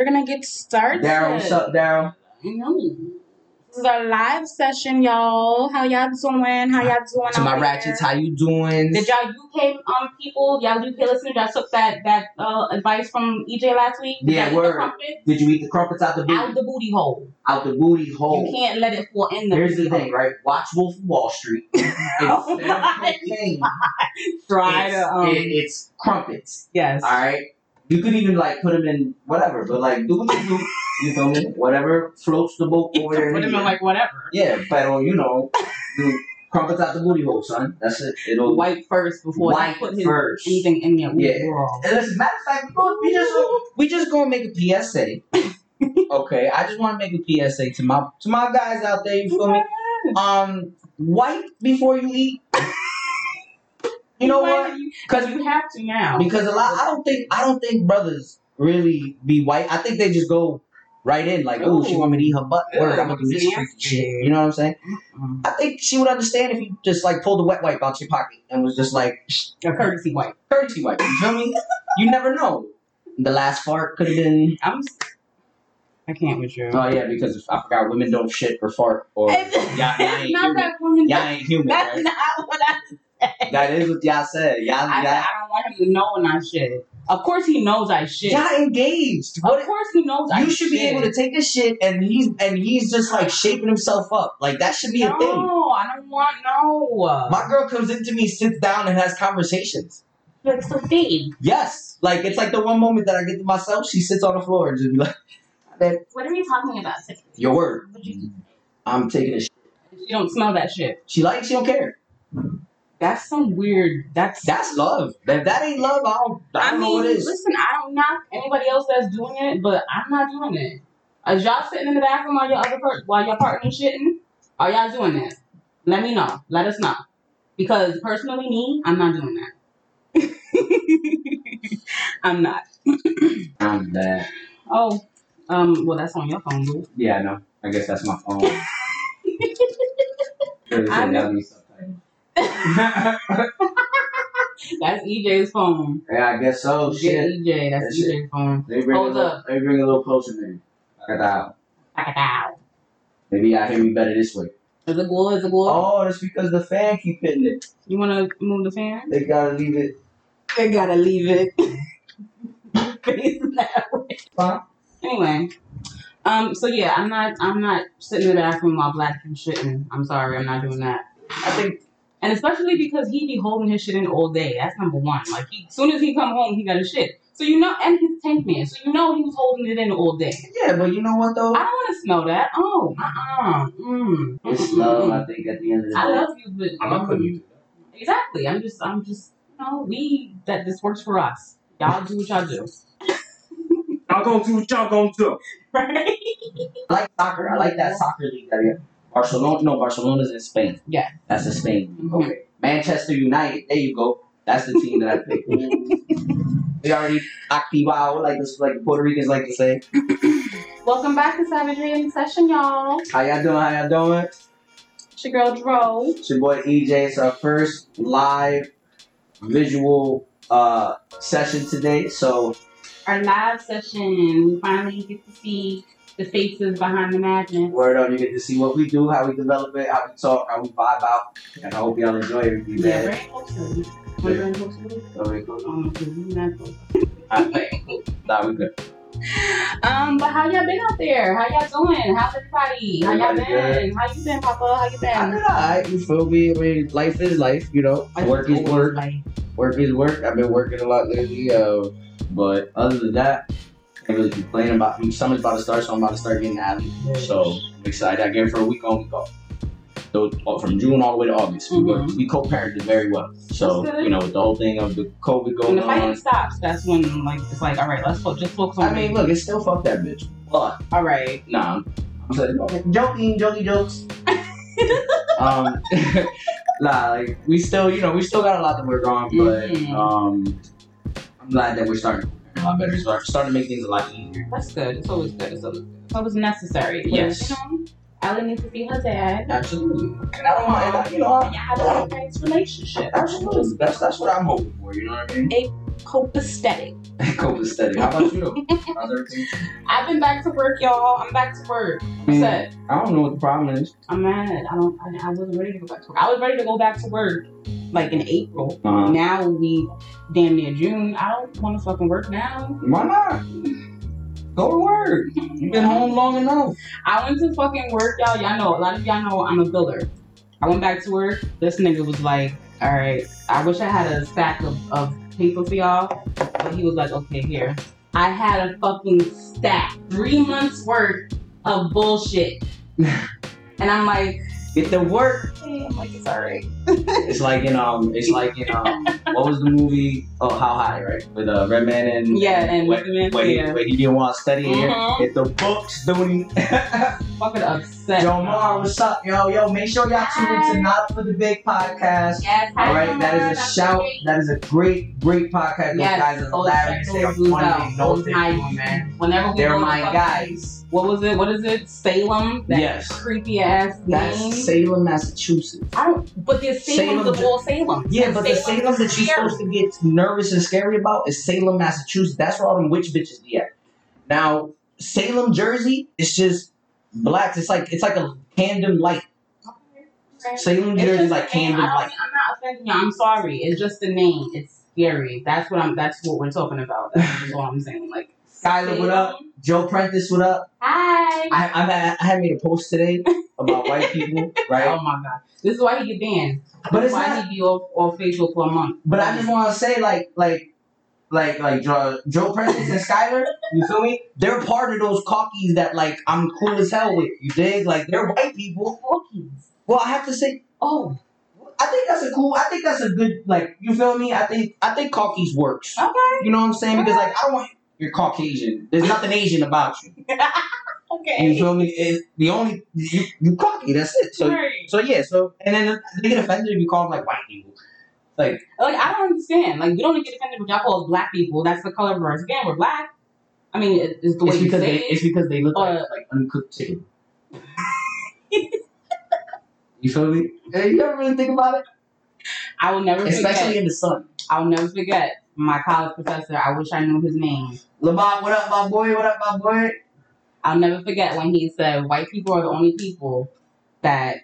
We're gonna get started. Daryl, what's up, Daryl? This is our live session, y'all. How y'all doing? How y'all doing? To my out there? ratchets, how you doing? Did y'all UK um people, y'all UK listeners, y'all took that that uh, advice from EJ last week? Did Yeah, y'all eat the word. Did you eat the crumpets out the booty? Out the booty hole. out the booty hole. You can't let it fall in the Here's the booty thing, right? Watch Wolf of Wall Street. Oh my cocaine, Try it's, to um it- it's crumpets. yes. All right. You could even like put them in whatever, but like do what you do. You feel me? Whatever floats the boat over there. Put them in like whatever. yeah, but you know, do crumpets out the booty hole, son. That's it. It'll. Wipe first before Wipe put his first. anything in there. Ooh, Yeah. girl. And listen, matter of fact, we we just we just gonna make a PSA. okay, I just want to make a PSA to my to my guys out there. You feel me? Um, wipe before you eat. You know what? Because you have to now. Because a lot, I don't think I don't think brothers really be white. I think they just go right in like, oh, she want me to eat her butt. Word, I'm gonna do this freaky shit. You know what I'm saying? Mm-mm. I think she would understand if you just like pulled a wet wipe out your pocket and was just like A courtesy wipe. courtesy wipe. You feel me? You never know. The last fart could have been. I'm. I can't with you. Oh yeah, because if, I forgot women don't shit or fart or y'all, y'all ain't not human. Y'all ain't human. That's Right? not what I. That is what y'all said. Y'all, I y'all, I don't want him to know when I shit. Of course he knows I shit. y'all engaged. What Of course he knows I you should be able to take a shit and he's and he's just like shaping himself up. Like that should be no, a thing. No, I don't want no. My girl comes into me, sits down, and has conversations. It's the thing. Yes, like it's like the one moment that I get to myself. She sits on the floor and just be like, What are you talking about? "Your word." You- I'm taking a shit. You don't smell that shit. She likes. She don't care. That's some weird. That's. That's love. If that ain't love, I don't. I I don't mean, know what is. listen, I don't knock anybody else that's doing it, but I'm not doing it. Is y'all sitting in the bathroom while your other per- while your partner shitting? Are y'all doing that? Let me know. Let us know. Because personally, me, I'm not doing that. I'm not. I'm bad. Oh, um. Well, that's on your phone, boo. Yeah, I know. I guess that's my phone. I know. That's EJ's phone. Yeah, I guess so. Get Shit. EJ. That's That's EJ's phone. Let me bring, Hold a little, up. let me bring a little closer, it out. Is Maybe y'all hear me better this way. Is it good? Is it good? Oh, that's because the fan keep hitting it. You want to move the fan? They gotta leave it. They gotta leave it. Facing that way. Anyway, um, so yeah, I'm not, I'm not sitting in the bathroom while black people shitting. I'm sorry, I'm not doing that. I think, and especially because he be holding his shit in all day. That's number one. Like, he, as soon as he come home, he got his shit. So you know, and he's a tank man, so you know he was holding it in all day. Yeah, but you know what though? I don't want to smell that. Oh, uh-uh. Mm. It's love, I think, at the end of the day. I love you, but I'm not putting you um, exactly. I'm just, I'm just, you know, we that this works for us. Y'all do what y'all do, Y'all gonna do what y'all gonna do. right? I like soccer. I like that soccer league that you Barcelona. No, Barcelona's in Spain. Yeah. That's in Spain. Mhm. Okay. Manchester United. There you go. That's the team that I picked. they already activado, like this, like the Puerto Ricans like to say. Welcome back to Savagery in Session, y'all. How y'all doing? How y'all doing? It's your girl Dro. It's your boy EJ. It's our first live visual uh session today. So Our live session. We finally get to see the faces behind the madness. word on, you get to see what we do, how we develop it, how we talk, how we vibe out, and I hope y'all enjoy everything. Yeah, man. very close to it. Wanna bring it close to it? Okay, cool. Um, 'cause we not close. Alright. Nah, we good. Um, but how y'all been out there? How y'all doing? How's everybody? How y'all been? How you been, Papa? How you been? I been? mean, alright, you feel me? I mean, life is life, you know. Work is work. Like, Work is work. I've been working a lot lately, uh, but other than that, really complain about. I mean, summer's about to start, so I'm about to start getting out. So I'm excited. I get for a week on, week off. So uh, from June all the way to August, we work, Mhm. we co-parented very well. So you know, with the whole thing of the COVID when going the fighting on. stops, that's when like it's like, all right, let's fo- just focus on. I mean, look, it's still fuck that bitch. But all right. nah, I'm saying joking, jokey jokes. um, nah, like we still, you know, we still got a lot to work on, but Mhm. um, I'm glad that we're starting a lot better. So I'm starting to make things a lot easier. That's good. It's always good. It's always, it's always necessary. Yes. You know, Allie needs to see her dad. Absolutely, and I don't mind, you know, And y'all have a nice relationship. absolutely. That's that's what I'm hoping for. You know what I mean? A copacetic. Copacetic. How about you? How's everything? I've been back to work, y'all. I'm back to work. I mean, Upset. I don't know what the problem is. I'm mad. I don't. I, I wasn't ready to go back to work. I was ready to go back to work like in April. Uh, Now we damn near June. I don't want to fucking work now. why not? Go to work. You've been home long enough. I went to fucking work, y'all. Y'all know a lot of y'all know I'm a builder. I went back to work. This nigga was like, "All right, I wish I had a stack of, of paper for y'all," but he was like, "Okay, here." I had a fucking stack, three months worth of bullshit, and I'm like, Get to work. I'm like, it's alright. It's like in um, it's like in um, what was the movie? Oh, How High, right? With a uh, Redman and Yeah, and when, Mr. Man, when, he, yeah. when he didn't want to study here. Mhm. Hit the books, dude. Fucking upset. Joe Mar, what's up, yo, yo? Make sure y'all tune into Not for the Big podcast. Yes, All right, that is a that's shout. great. That is a great, great podcast. Those Yes, guys are hilarious. They are funny. They know what they're doing, man. Whenever They're my guys. What was it? What is it? Salem. That Yes. creepy ass name. That's Salem, Massachusetts. I don't. But there's Salem's Salem, of all Salem. Yeah, but the Salem that you're supposed to get nervous and scary about is Salem, Massachusetts. That's where all them witch bitches be at. Now, Salem, Jersey, it's just blacks. It's like it's like a Camden light. Salem, It's Jersey, just like the. Camden light. I'm not offending you. I'm sorry. It's just the name. It's scary. That's what I'm. That's what we're talking about. That's all I'm saying. Like Skylar, what up? Joe Prentice, what up? Hi. I, I've had, I had made a post today about white people, right? Oh my god. This is why he get banned. But it's why not. he be off, off Facebook for a month. But I just want to say, like, like, like, like Joe, Joe Prentice and Skylar. You feel me? They're part of those cockies that, like, I'm cool as hell with. You dig? Like, they're white people. Cockies. Well, I have to say, Oh. I think that's a cool. I think that's a good. Like, you feel me? I think I think cockies works. Okay. You know what I'm saying? Because like, I don't want you're Caucasian. There's nothing Asian about you. Okay. You feel me? The only you you cocky. That's it. So Right. so yeah. So and then they get offended if you call them like white people. Like Like I don't understand. Like we don't get offended when y'all call us black people. That's the color of our skin. We're black. I mean, it- it's the way it's you because they it. it's because they look like, Uh, like uncooked chicken. you feel me? Hey, you ever really think about it? I will never Especially forget. in the sun. I'll never forget my college professor. I wish I knew his name. Lamont, what up, my boy? What up, my boy? I'll never forget when he said, "White people are the only people that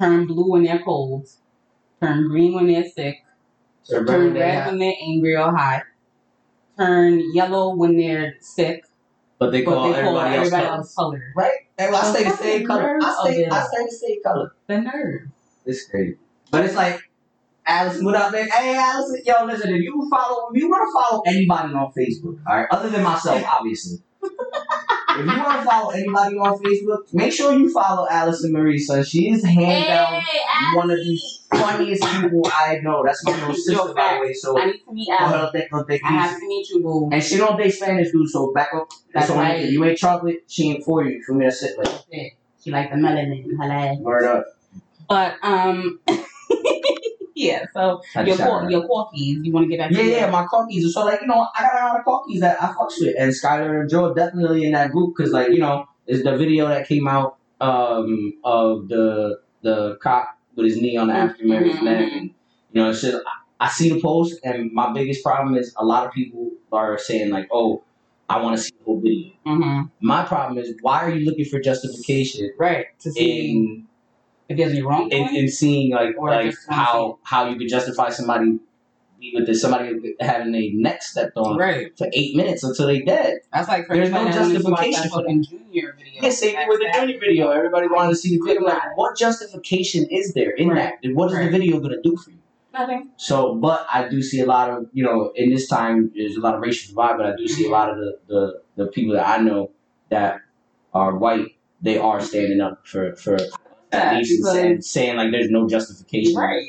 turn blue when they're cold, turn green when they're sick, So turn red when they're angry or hot, turn yellow when they're sick, but they but call they call everybody, everybody else colored." Right? Well, I stay the same color. I nerve stay, of oh, it I the same color. The nerve. It's crazy. But it's like, Alice, what up, man? Hey, Alice, yo, listen, if you follow, if you want to follow anybody on Facebook, all right, other than myself, obviously. if you want to follow anybody on Facebook, make sure you follow Allison Marisa. She is hands down one of the funniest people I know. That's my little sister, by the way. So, I need to meet go Alex. ahead, take, I have to meet you, boo. And she don't date Spanish dudes, so back up. That's only right. you ain't chocolate, she ain't for you. Feel me? That's it. Like. She like the melanin in her word up. But um, yeah. So your cor- your corkies, you want to get back? Yeah, to yeah, that? my cookies. So like, you know, I got a lot of cookies that I fucks with, and Skylar and Joe definitely in that group because like, you know, it's the video that came out um of the the cop with his knee on the African American's Mhm. neck, and you know, it's just I, I see the post, and my biggest problem is a lot of people are saying like, oh, I want to see the whole video. Mhm. My problem is why are you looking for justification Right. To see in if there's any wrong. in, in seeing like Or like how how you could justify somebody with this somebody having a neck stepped on Right. for eight minutes until they dead. That's like There's no everybody that wanted to watch justification for fucking junior video. Yeah, same thing with the Junior video. Everybody wanted to see the video. Like, what justification is there in Right. that? What is the video gonna do for you? Nothing. So, but I do see a lot of you know in this time there's a lot of racial divide, but I do see a mm-hmm. lot of the the, the people that I know that are white. They are standing up for for at least saying, saying like there's no justification. Right.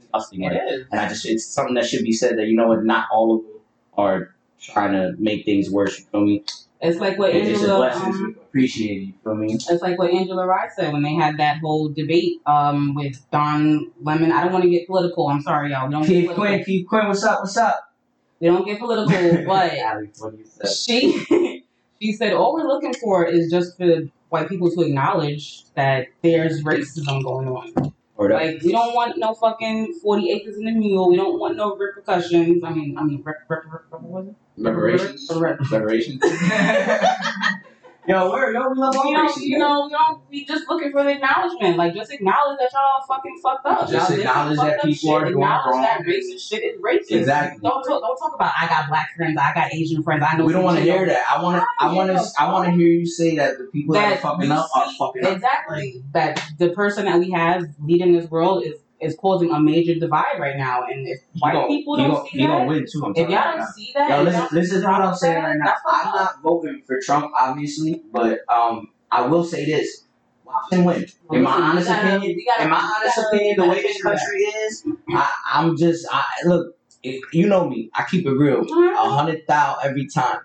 Disgusting. It is. and I just it's something that should be said that you know what not all of them are trying to make things worse. You feel me? It's like what It's just a Angela. Um, to appreciate it. You feel me? it's like what Angela Rye said when they had that whole debate um with Don Lemon. I don't want to get political. I'm sorry, y'all. We don't get Keith. Quinn, Keith Quinn, what's up? What's up? We don't get political, but Alex, what do you say? she she said all we're looking for is just for white people to acknowledge that there's racism going on. Or that. Like we don't want no fucking forty acres in the mule. We don't want no repercussions. I mean, I mean, rep, rep, rep, what was it? reparations. Reparations. yo, where yo we love You know, you know, we don't. We just looking for the acknowledgement. Like, just acknowledge that y'all fucking fucked up. Just y'all acknowledge that fucked people shit. are doing acknowledge wrong. that racist shit is racist. Exactly. Don't talk. Don't talk about I got black friends. I got Asian friends. I know. we don't want to hear that. I want to. I want to. I want to hear you say that the people that, are fucking you up are see- fucking up. Exactly. That the person that we have leading this world is is causing a major divide right now, and if white gon- people don't gon- see that, gonna win too. I'm if y'all don't see that, Yo, listen, listen to what I'm saying right now. I'm up. not voting for Trump, obviously, but um, I will say this: watch him win. In my honest gotta- opinion, gotta- in my honest opinion, the way this think of that. country is, I, I'm just, I look. If, you know me. I keep it real. A hundred thou every time.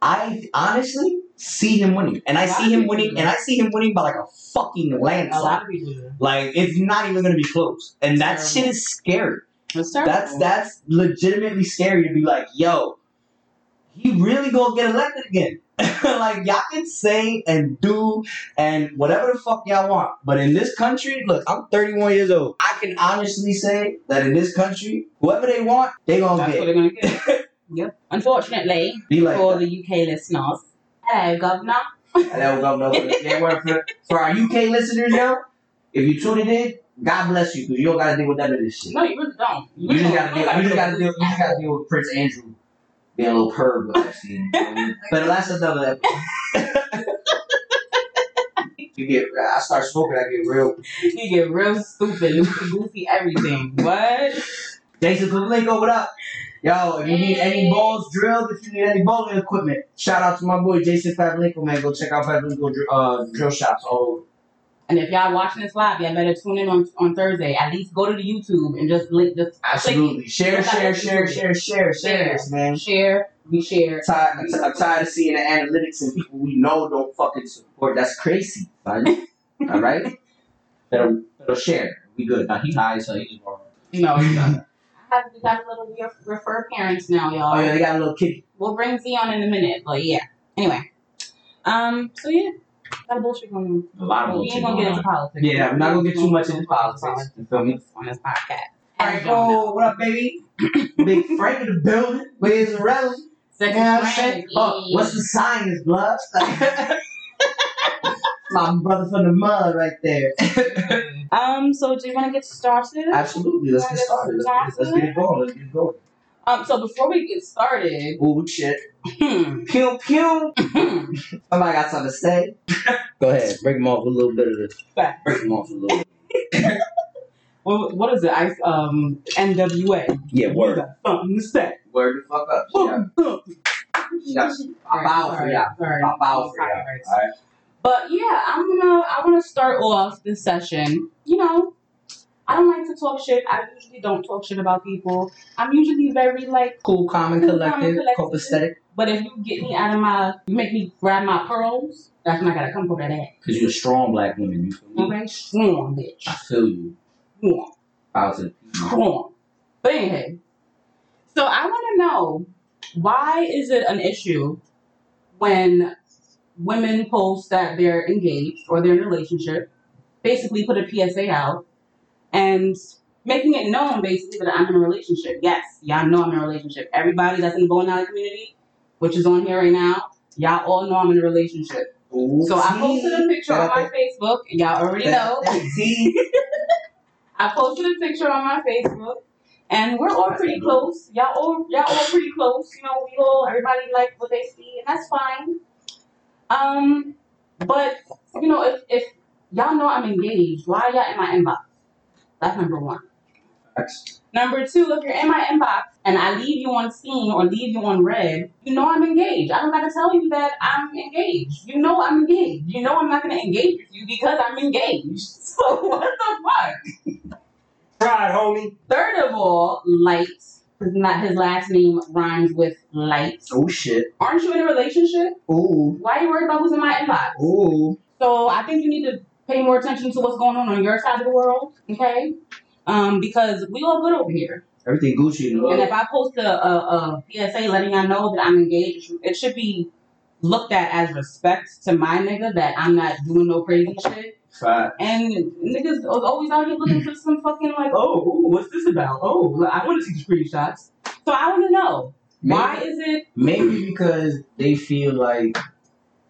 I honestly see him winning, and I see him winning, and I see him winning by like a fucking landslide. lot of people do. Like it's not even gonna be close, and that Terrible. shit is scary. Terrible. That's that's legitimately scary to be like, yo, he really gonna get elected again. like y'all can say and do and whatever the fuck y'all want, but in this country, look, I'm 31 years old. I can honestly say that in this country, whoever they want, they gonna That's what get. they're gonna get. yep. Unfortunately, like for that. the UK listeners, hello, governor. That was up, no, yeah, word for, for our UK listeners, yo. If you tuned in, God bless you, because you don't gotta deal with that of this shit. No, you really don't. You just don't. gotta deal. You just gotta deal. You just gotta deal with Prince Andrew being a little perv with scene. but that's another. episode. you get. I start smoking. I get real. You get real stupid, loopy, goofy, everything. What? Jason Pavlenko, what up? Yo, if you need any balls drilled, if you need any bowling equipment, shout out to my boy Jason Pavlenko, man. Go check out Pavlenko uh, drill shops all over. And if y'all watching this live, y'all better tune in on, on Thursday. At least go to the YouTube and just link, just Absolutely. Share, at share, share, share, share, share man. share, we share. I'm tired, I'm, tired of seeing the analytics and people we know don't fucking support. That's crazy. All right? Better, better share. We good. Now he high, so he's more. No, you don't. I have, we got a little re- refer parents now, y'all. Oh yeah, they got a little kitty. We'll bring Zion in a minute, but yeah. Anyway, um, so yeah, got a bullshit going on. A lot of Well, we bullshit ain't gonna get into politics. Yeah, we're not gonna get too much into politics. You feel me? on this podcast. Alright, cool. What up, baby? Big Frank in the building. Where's the rally? Second You know what I'm friend, saying? Oh, what's the sign? Is blood? My brother from the mud right there. Um, so do you want to get started? Absolutely. Let's get started. Let's, let's, let's get it going. Let's get it going. Um, so before we get started, oh shit. Pew pew. Somebody got something to say? Go ahead. Break them off a little bit of this. Fact. Break them off a little bit. what, what is it? I um NWA. Yeah, You word. got something to say. Word the fuck up. Yeah. You got I bow for y'all. Sorry. I bow for y'all. Copyrights. Alright. But yeah, I'm gonna I wanna start off this session. You know, I don't like to talk shit. I usually don't talk shit about people. I'm usually very like Cool, calm, and Cool, calm, collective. Copacetic. but if you get me out of my you make me grab my pearls, that's when I gotta come for that ass. Because you're a strong black woman. You feel me? Okay? Strong bitch. I feel you. Strong. Bow to the people. Strong. But anyway. So I wanna know why is it an issue when women post that they're engaged or they're in a relationship, basically put a PSA out, and making it known basically that I'm in a relationship. Yes, y'all know I'm in a relationship. Everybody that's in the Bowen Alley community, which is on here right now, y'all all know I'm in a relationship. Ooh, So I posted a picture on my Facebook, and y'all already know. I posted a picture on my Facebook, and we're all pretty close. Y'all all y'all all pretty close. You know, we all everybody like what they see, and that's fine. Um, but you know, if if y'all know I'm engaged, why y'all in my inbox? That's number one. Facts. Number two, if you're in my inbox and I leave you on scene or leave you on red, you know I'm engaged. I don't gotta tell you that I'm engaged. You know I'm engaged. You know I'm not gonna engage with you because I'm engaged. So what the fuck? Pride, homie. Third of all, light. Not his last name rhymes with light. Oh, shit. Aren't you in a relationship? Ooh. Why are you worried about who's in my inbox? Ooh. So I think you need to pay more attention to what's going on on your side of the world, okay? Um, because we all good over here. Everything Gucci in the And if I post a, a, a PSA letting y'all know that I'm engaged, it should be looked at as respect to my nigga that I'm not doing no crazy shit. Fact. And niggas was always out here looking for some fucking like, oh, ooh, what's this about? Oh, I want to see the screenshots. So I want to know why is it? maybe because they feel like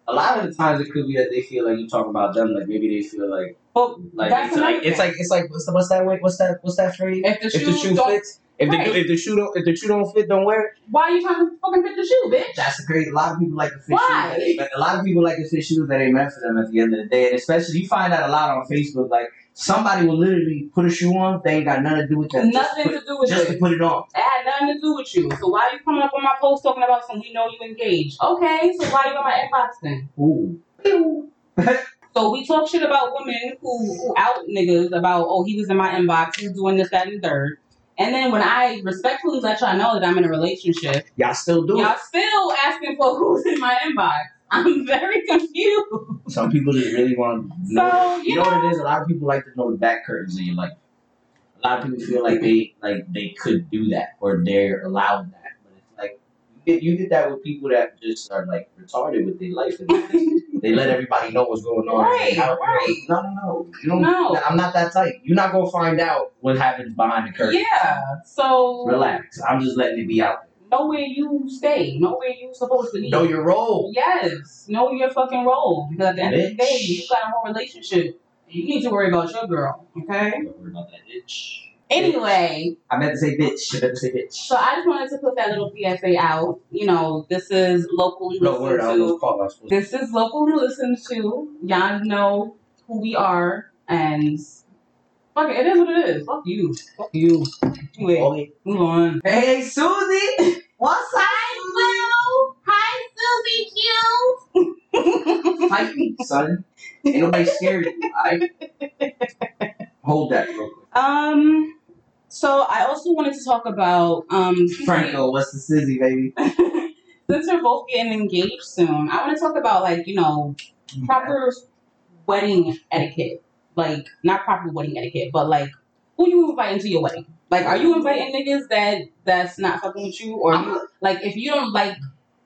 a lot of the times it could be that they feel like you talk about them, like maybe they feel like Well, like that's it's like it's like it's like what's, the, what's that what's that what's that phrase? if the If the shoe fits, if Right. the if the shoe don't if the shoe don't fit, don't wear it. why are you trying to fucking fit the shoe, bitch? That's great. A lot of people like to fit Why? shoes. A lot of people like to fit shoes that ain't meant for them at the end of the day, and especially you find that a lot on Facebook. Like somebody will literally put a shoe on, they ain't got nothing to do with that. Nothing just to do with just to put it on. It had nothing to do with you. So why are you coming up on my post talking about some we know you engaged? Okay, so why are you on my inbox then? Ooh. So we talk shit about women who, who out niggas about, oh, he was in my inbox, he's doing this, that, and the third. And then when I respectfully let y'all know that I'm in a relationship, Y'all still do y'all still asking for who's in my inbox. I'm very confused. Some people just really want to know. So, you, you know what it is? A lot of people like to know the back curtains of your life. A lot of people feel like they like they could do that or they're allowed that, but it's like you get you get that with people that just are like retarded with their life and they, let everybody know what's going on. Right, How- right. No, no, no. You don't, No. I'm not that type. You're not gonna find out what happens behind the curtain. Yeah. So Relax. I'm just letting it be out know where you stay. Know where you supposed to be. Know your role. Yes, know your fucking role. Because at the end of the day, Bitch. you got a whole relationship. You need to worry about your girl, okay? Don't worry about that bitch. Anyway, I meant to say bitch. I meant to say bitch. so I just wanted to put that little PSA out. You know, this is locally No listened word. I to. almost called. I was supposed to. This is locally listened to. Y'all know who we are, and fuck it, it is what it is. Fuck you. Fuck you. Anyway, Okay. move on. Hey, Susie. What's up? Hi, Susie Q. Fight me, son. Ain't nobody scared of you, alright? Hold that real quick. Um. So I also wanted to talk about um. Franco, what's the sizzy, baby? Since we're both getting engaged soon, I want to talk about like you know proper wedding etiquette. Like not proper wedding etiquette, but like who you inviting to your wedding. Like, are you inviting niggas that that's not fucking with you, or you like if you don't like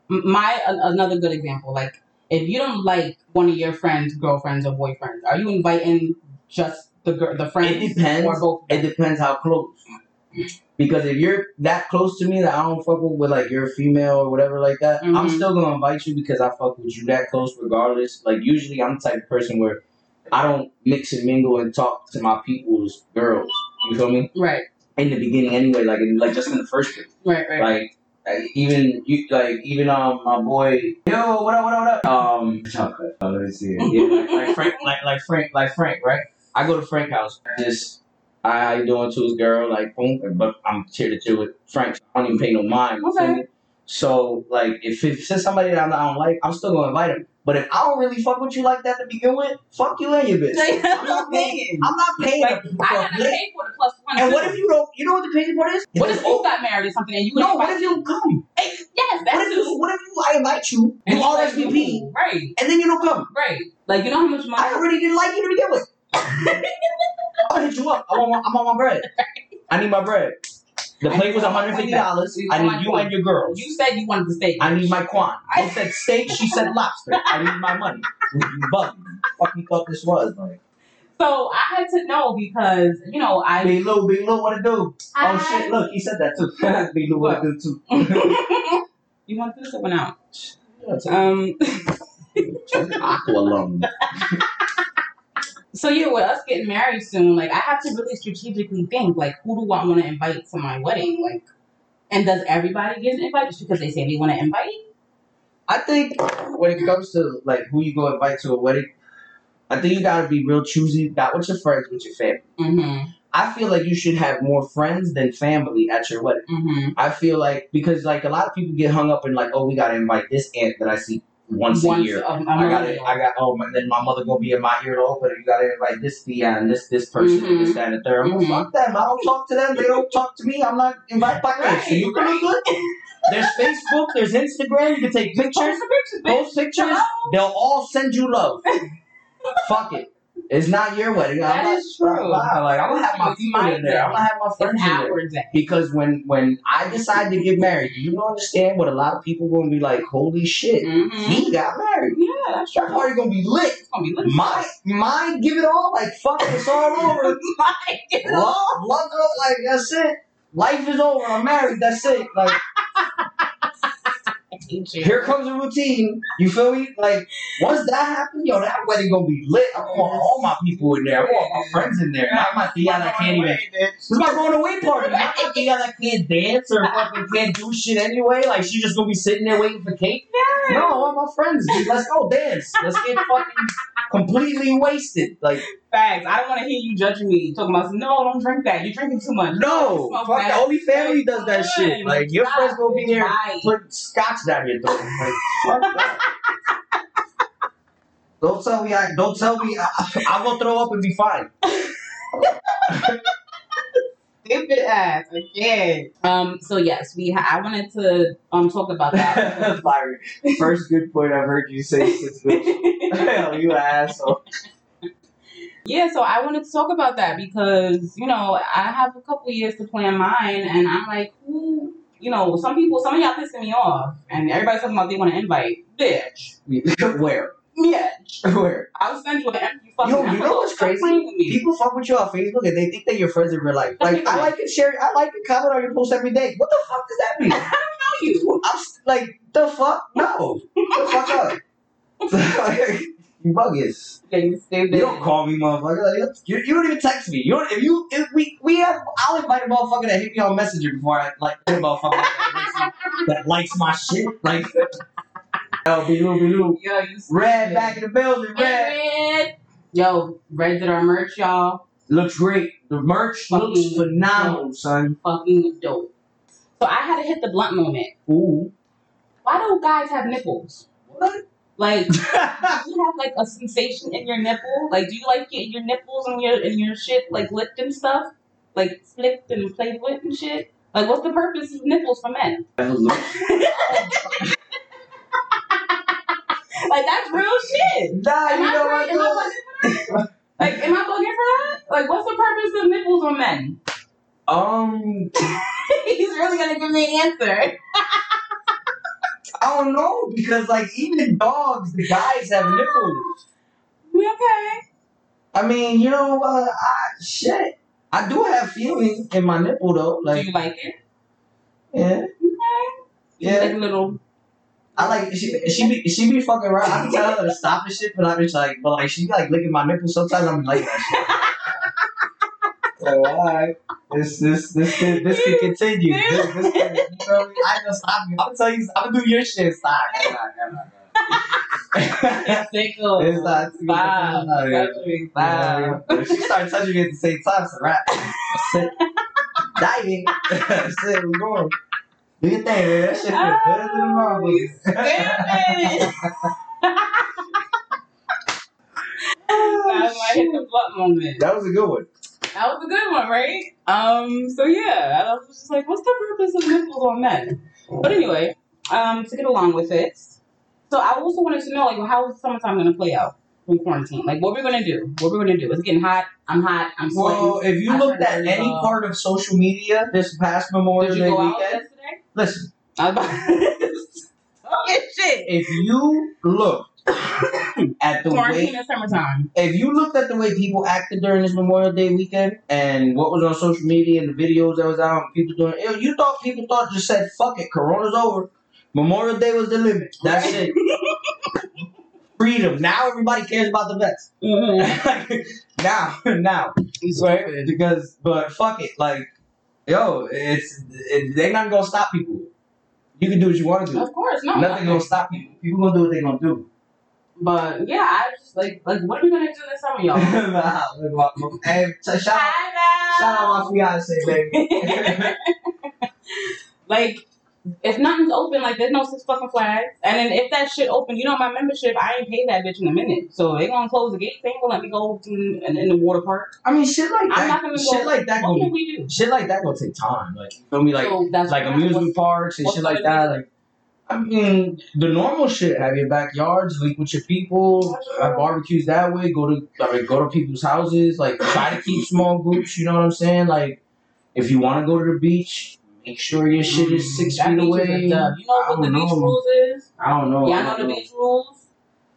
my another good example, like if you don't like one of your friends, girlfriends or boyfriends, are you inviting just the gir- the friends It depends. or both? It depends how close. Because if you're that close to me that I don't fuck with, with like you're a female or whatever like that, I'm Mhm. still gonna invite you because I fuck with you that close regardless. Like usually I'm the type of person where I don't mix and mingle and talk to my people's girls. You feel me? Right, In the beginning anyway, like in, like just in the first place. right, right. Like, like even you like even um my boy yo what up what up what up um chocolate oh, let me see it yeah like, like Frank like like Frank like Frank right I go to Frank's house just I how you doing to his girl like boom but I'm here to chill with Frank I don't even pay no mind Okay. so like if it's somebody that I don't like I'm still gonna invite him but if I don't really fuck with you like that to begin with fuck you and your bitch I'm not paying I'm not paying Like, for I gotta pay for the plus one. and too. what if you don't you know what the crazy part is What If you got married or something and you no, what if you don't come? Yes, What that's if you, what if you, I invite you, And you like, RSVP, ooh, Right, and then you don't come? right. Like you know how much money. I already didn't like you to begin with. I'm gonna hit you up. I want, my, I'm on my bread. I need my bread. The plate was $150. I need my you and your girls. You said you wanted the steak. I need my quan. I said steak, she said lobster. I need my money. You bug. Fuck you thought this was? Like, So I had to know because you know I. Big Lou, Big Lou, what to do? I Oh shit, look, he said that too. Big Lou, what to do too. you want this one out? Yeah, take- Um. take Aqua alone. So yeah, with us getting married soon, like I have to really strategically think, like, who do I want to invite to my wedding? Like, and does everybody get an invite just because they say they want to invite? I think when it comes to like who you go invite to a wedding, I think you gotta be real choosy. Not with your friends, with your family. Mm-hmm. I feel like you should have more friends than family at your wedding. Mm-hmm. I feel like because like a lot of people get hung up in like, oh, we gotta invite this aunt that I see once, a year. a, I got it. I got. Oh, my, then my mother gonna be in my ear to open. it. You gotta invite this and this this person and this that and the 3rd I'm like, Mhm. fuck them. I don't talk to them. They don't talk to me. I'm not invited by Right, So you can look good. There's Facebook. There's Instagram. You can take pictures. Post pictures. Post pictures. They'll all send you love. Fuck it. It's not your wedding. I'm That not, is true. Wow, Like I'm gonna have my people in there. I'm gonna have my friends in there. day. Because when when I decide to get married, you don't understand what a lot of people gonna be like. Holy shit, Mm-hmm. he got married. Yeah, that's That true. party gonna be lit. It's gonna be lit. My mine, give it all. Like fuck, it's all over. Mine, get it Love, all. love girl, like that's it. Life is over. I'm married. That's it. Like here comes a routine. You feel me? Like once that happens, yo, that wedding gonna be lit. I want all my people in there. I want my friends in there. Not my tia that can't even. It's my going away party. I'm not my tia that can't dance or fucking can't do shit anyway. Like she just gonna be sitting there waiting for cake. No, I want my friends. Dude. Let's go dance. Let's get fucking completely wasted. Like Facts. I don't want to hear you judging me. Talking about no, don't drink that. You're drinking too much. no, fuck that. the only family does that shit. Like your friends gonna be there. Right. put scotch down your throat. Like, fuck that. Don't tell me I don't tell me I, I'm gonna throw up and be fine. Stupid ass again. Um. So yes, we. Ha- I wanted to um talk about that. First good point I've heard you say since. Hell, you asshole. Yeah, so I wanted to talk about that because, you know, I have a couple years to plan mine and I'm like, who, you know, some people, some of y'all pissing me off and everybody's talking about they want to invite. Bitch. Where? Bitch. Where? I'll send you an empty fucking Yo, you know what's crazy? with me. People fuck with you on Facebook and they think that you're friends in real life. Like I like and share, I like and comment on your post every day. What the fuck does that mean? I don't know you. I'm like the fuck no. the fuck up. You don't call me motherfucker. Like, you, you don't even text me. You don't, if you if we we have I'll invite a motherfucker that hit me on Messenger before I like hit a motherfucker that likes, my, that likes my shit. Like be loo be loo. Yo, you Red back in the building, red. Red. Yo, Red did our merch, y'all. Looks great. The merch looks Fucking phenomenal, son. Fucking dope. So I had to hit the blunt moment. Ooh. Why don't guys have nipples? What? Like, do you have like a sensation in your nipple? Like, do you like get your nipples and your and your shit like licked and stuff, like flipped and played with and shit? Like, what's the purpose of nipples for men? Like, that's real shit. Nah, Am you I know right? Am I what? bugging for that? Like, am I bugging for that? Like, what's the purpose of nipples on men? Um, He's really gonna give me an answer. I don't know because like even dogs, the guys have nipples. We Okay. I mean, you know, uh, I shit. I do have feelings in my nipple though. Like, Do you like it? yeah, Okay. yeah. Like little. I like she she be she be fucking around. I can tell her to stop and shit, but I'm just like, but like she be like licking my nipples. Sometimes I'm like that shit. So alright, this this this can this can continue. This, this can, you know, I gonna stop you. I'm gonna tell you. I'm gonna do your shit. Stop. Stop. It's tickle. It's not- Stop. Touch me. Stop. If she started touching me at the same time, it's a wrap. It. Diving. That's it. We going. Do your thing, man. That shit feel better than the marbles. That's why hit the butt moment. That was a good one. That was a good one, right? Um. So yeah, I was just like, what's the purpose of nipples on men? But anyway, um, to get along with it, so I also wanted to know, like, how is summertime gonna play out in quarantine? Like, what we're gonna do? What we're gonna do? It's getting hot. I'm hot. I'm sweating. Well, if you I looked at any uh, part of social media this past Memorial Day weekend, yesterday? listen, I was about. shit. if you looked at the way Quarantine summertime. if you looked at the way people acted during this Memorial Day weekend and what was on social media and the videos that was out and people doing it, you thought people thought just said fuck it, Corona's over. Memorial Day was the limit. That's it. Freedom. Now everybody cares about the vets. Mm-hmm. now, now, right? Because, but fuck it, like, yo, it's it, they're not gonna stop people. You can do what you want to do. Of course, no. Nothing gonna stop people. People gonna do what they gonna do. But yeah, I just like like what are we gonna do this summer, y'all? hey, shout, shout, Hi, shout out my fiance, baby. like if nothing's open, like there's no six fucking flags. And then if that shit open, you know my membership, I ain't paid that bitch in a minute. So they gonna close the gate. They ain't gonna let me go to in, in the water park. I mean, shit like that I'm that. not gonna shit go. like that What gonna can we do? shit like that gonna take time. Like you feel me? Like so like amusement parks and shit like that. Like I mean, the normal shit. Have your backyards, link with your people, have barbecues that way. Go to I mean, go to people's houses. Like try to keep small groups. You know what I'm saying? Like if you want to go to the beach, make sure your shit is six That feet beach is a away. You know what the don't beach rules is? I don't know. Y'all I know don't the beach rules?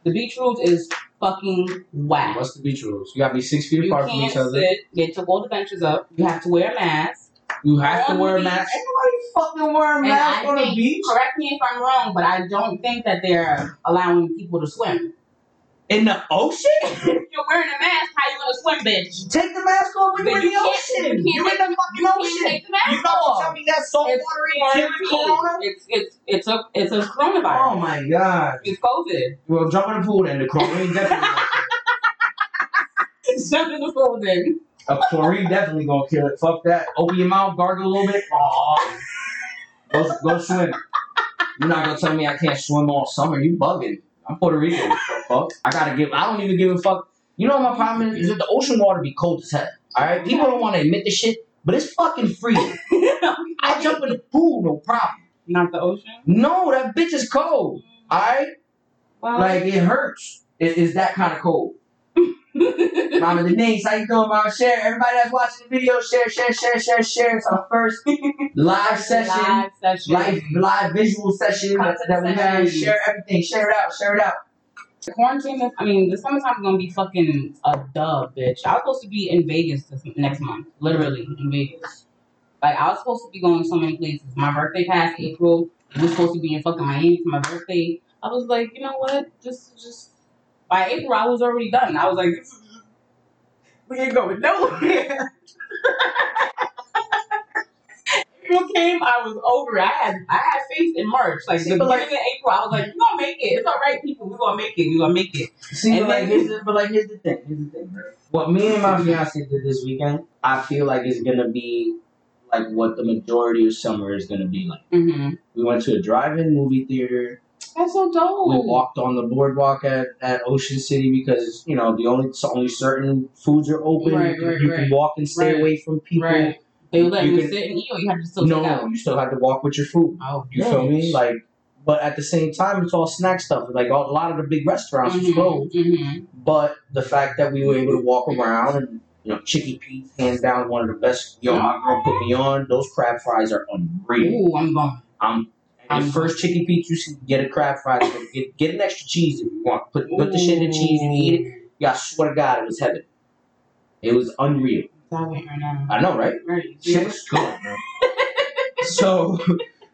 The beach rules is fucking whack. What's the beach rules? You gotta be six feet You apart from each other. sit. Get took all the benches up. You have to wear a mask. You have to wear a mask. beach. Ain't nobody fucking wear a And mask I on the beach. correct me if I'm wrong, but I don't think that they're allowing people to swim. In the ocean? If you're wearing a mask, how you gonna swim, bitch? Take the mask off when you're in you the can't- ocean. you You're can't in the fucking You can't ocean. take the mask You not gonna off. tell me that salt It's water ain't killing corona? It's it's it's a it's a coronavirus. Oh my god. It's COVID. Well, jump in the pool then. The chlorine definitely, Jump in the pool then. A chlorine definitely gonna kill it. Fuck that. Open your mouth, gargle a little bit. Oh. Go, go swim. You're not gonna tell me I can't swim all summer. You bugging. I'm Puerto Rican. Fuck? I gotta give. I don't even give a fuck. You know what my problem is? Is that the ocean water be cold as hell. All right. People don't want to admit the shit, but it's fucking freezing. I jump in the pool, no problem. Not the ocean. No, that bitch is cold. All right. Well, Like it hurts. It is that kind of cold. Mama Denise, how you doing, Mama? Share. Everybody that's watching the video, share, share, share, share, share. It's our first live session, Live session. live, live visual session that, that we have. Share everything. Share it out. Share it out. The quarantine. Is, I mean, the summertime is gonna be fucking a dub, bitch. I was supposed to be in Vegas this next month, literally in Vegas. Like I was supposed to be going so many places. My birthday passed April. We were supposed to be in fucking Miami for my birthday. I was like, you know what? This is just by April I was already done. I was like, this is just, we ain't going nowhere. April came, I was over. it. I had I had faith in March. Like See, the but, like- of April, I was like, we gonna make it. It's all right, people. We're gonna make it. We're gonna make it. See, And but like, here's the, but like, here's the thing. Here's the thing, right? What me and my fiance did this weekend, I feel like is gonna be like what the majority of summer is gonna be like. Mm-hmm. We went to a drive-in movie theater. That's so dope. We walked on the boardwalk at, at Ocean City because you know the only only certain foods are open. Right, you can, right, you right. can walk and stay away from people. Right. They would let You can- sit and eat, or you have to still no, out. you still have to walk with your food. Oh, You feel me? Like, but at the same time, it's all snack stuff. Like all, a lot of the big restaurants is closed. Mm-hmm. But the fact that we were able to walk around and you know, Chicky Pete's hands down one of the best. Yo, my girl put me on. Those crab fries are unreal. Ooh, I'm going. I'm I'm- first Chicky Pete's you see, get a crab fry. Get, get an extra cheese if you want. Put put the shit in the cheese and eat it. Yeah, I swear to God, it was heaven. It was unreal. Right. I know, right? Right. Shit was good, so,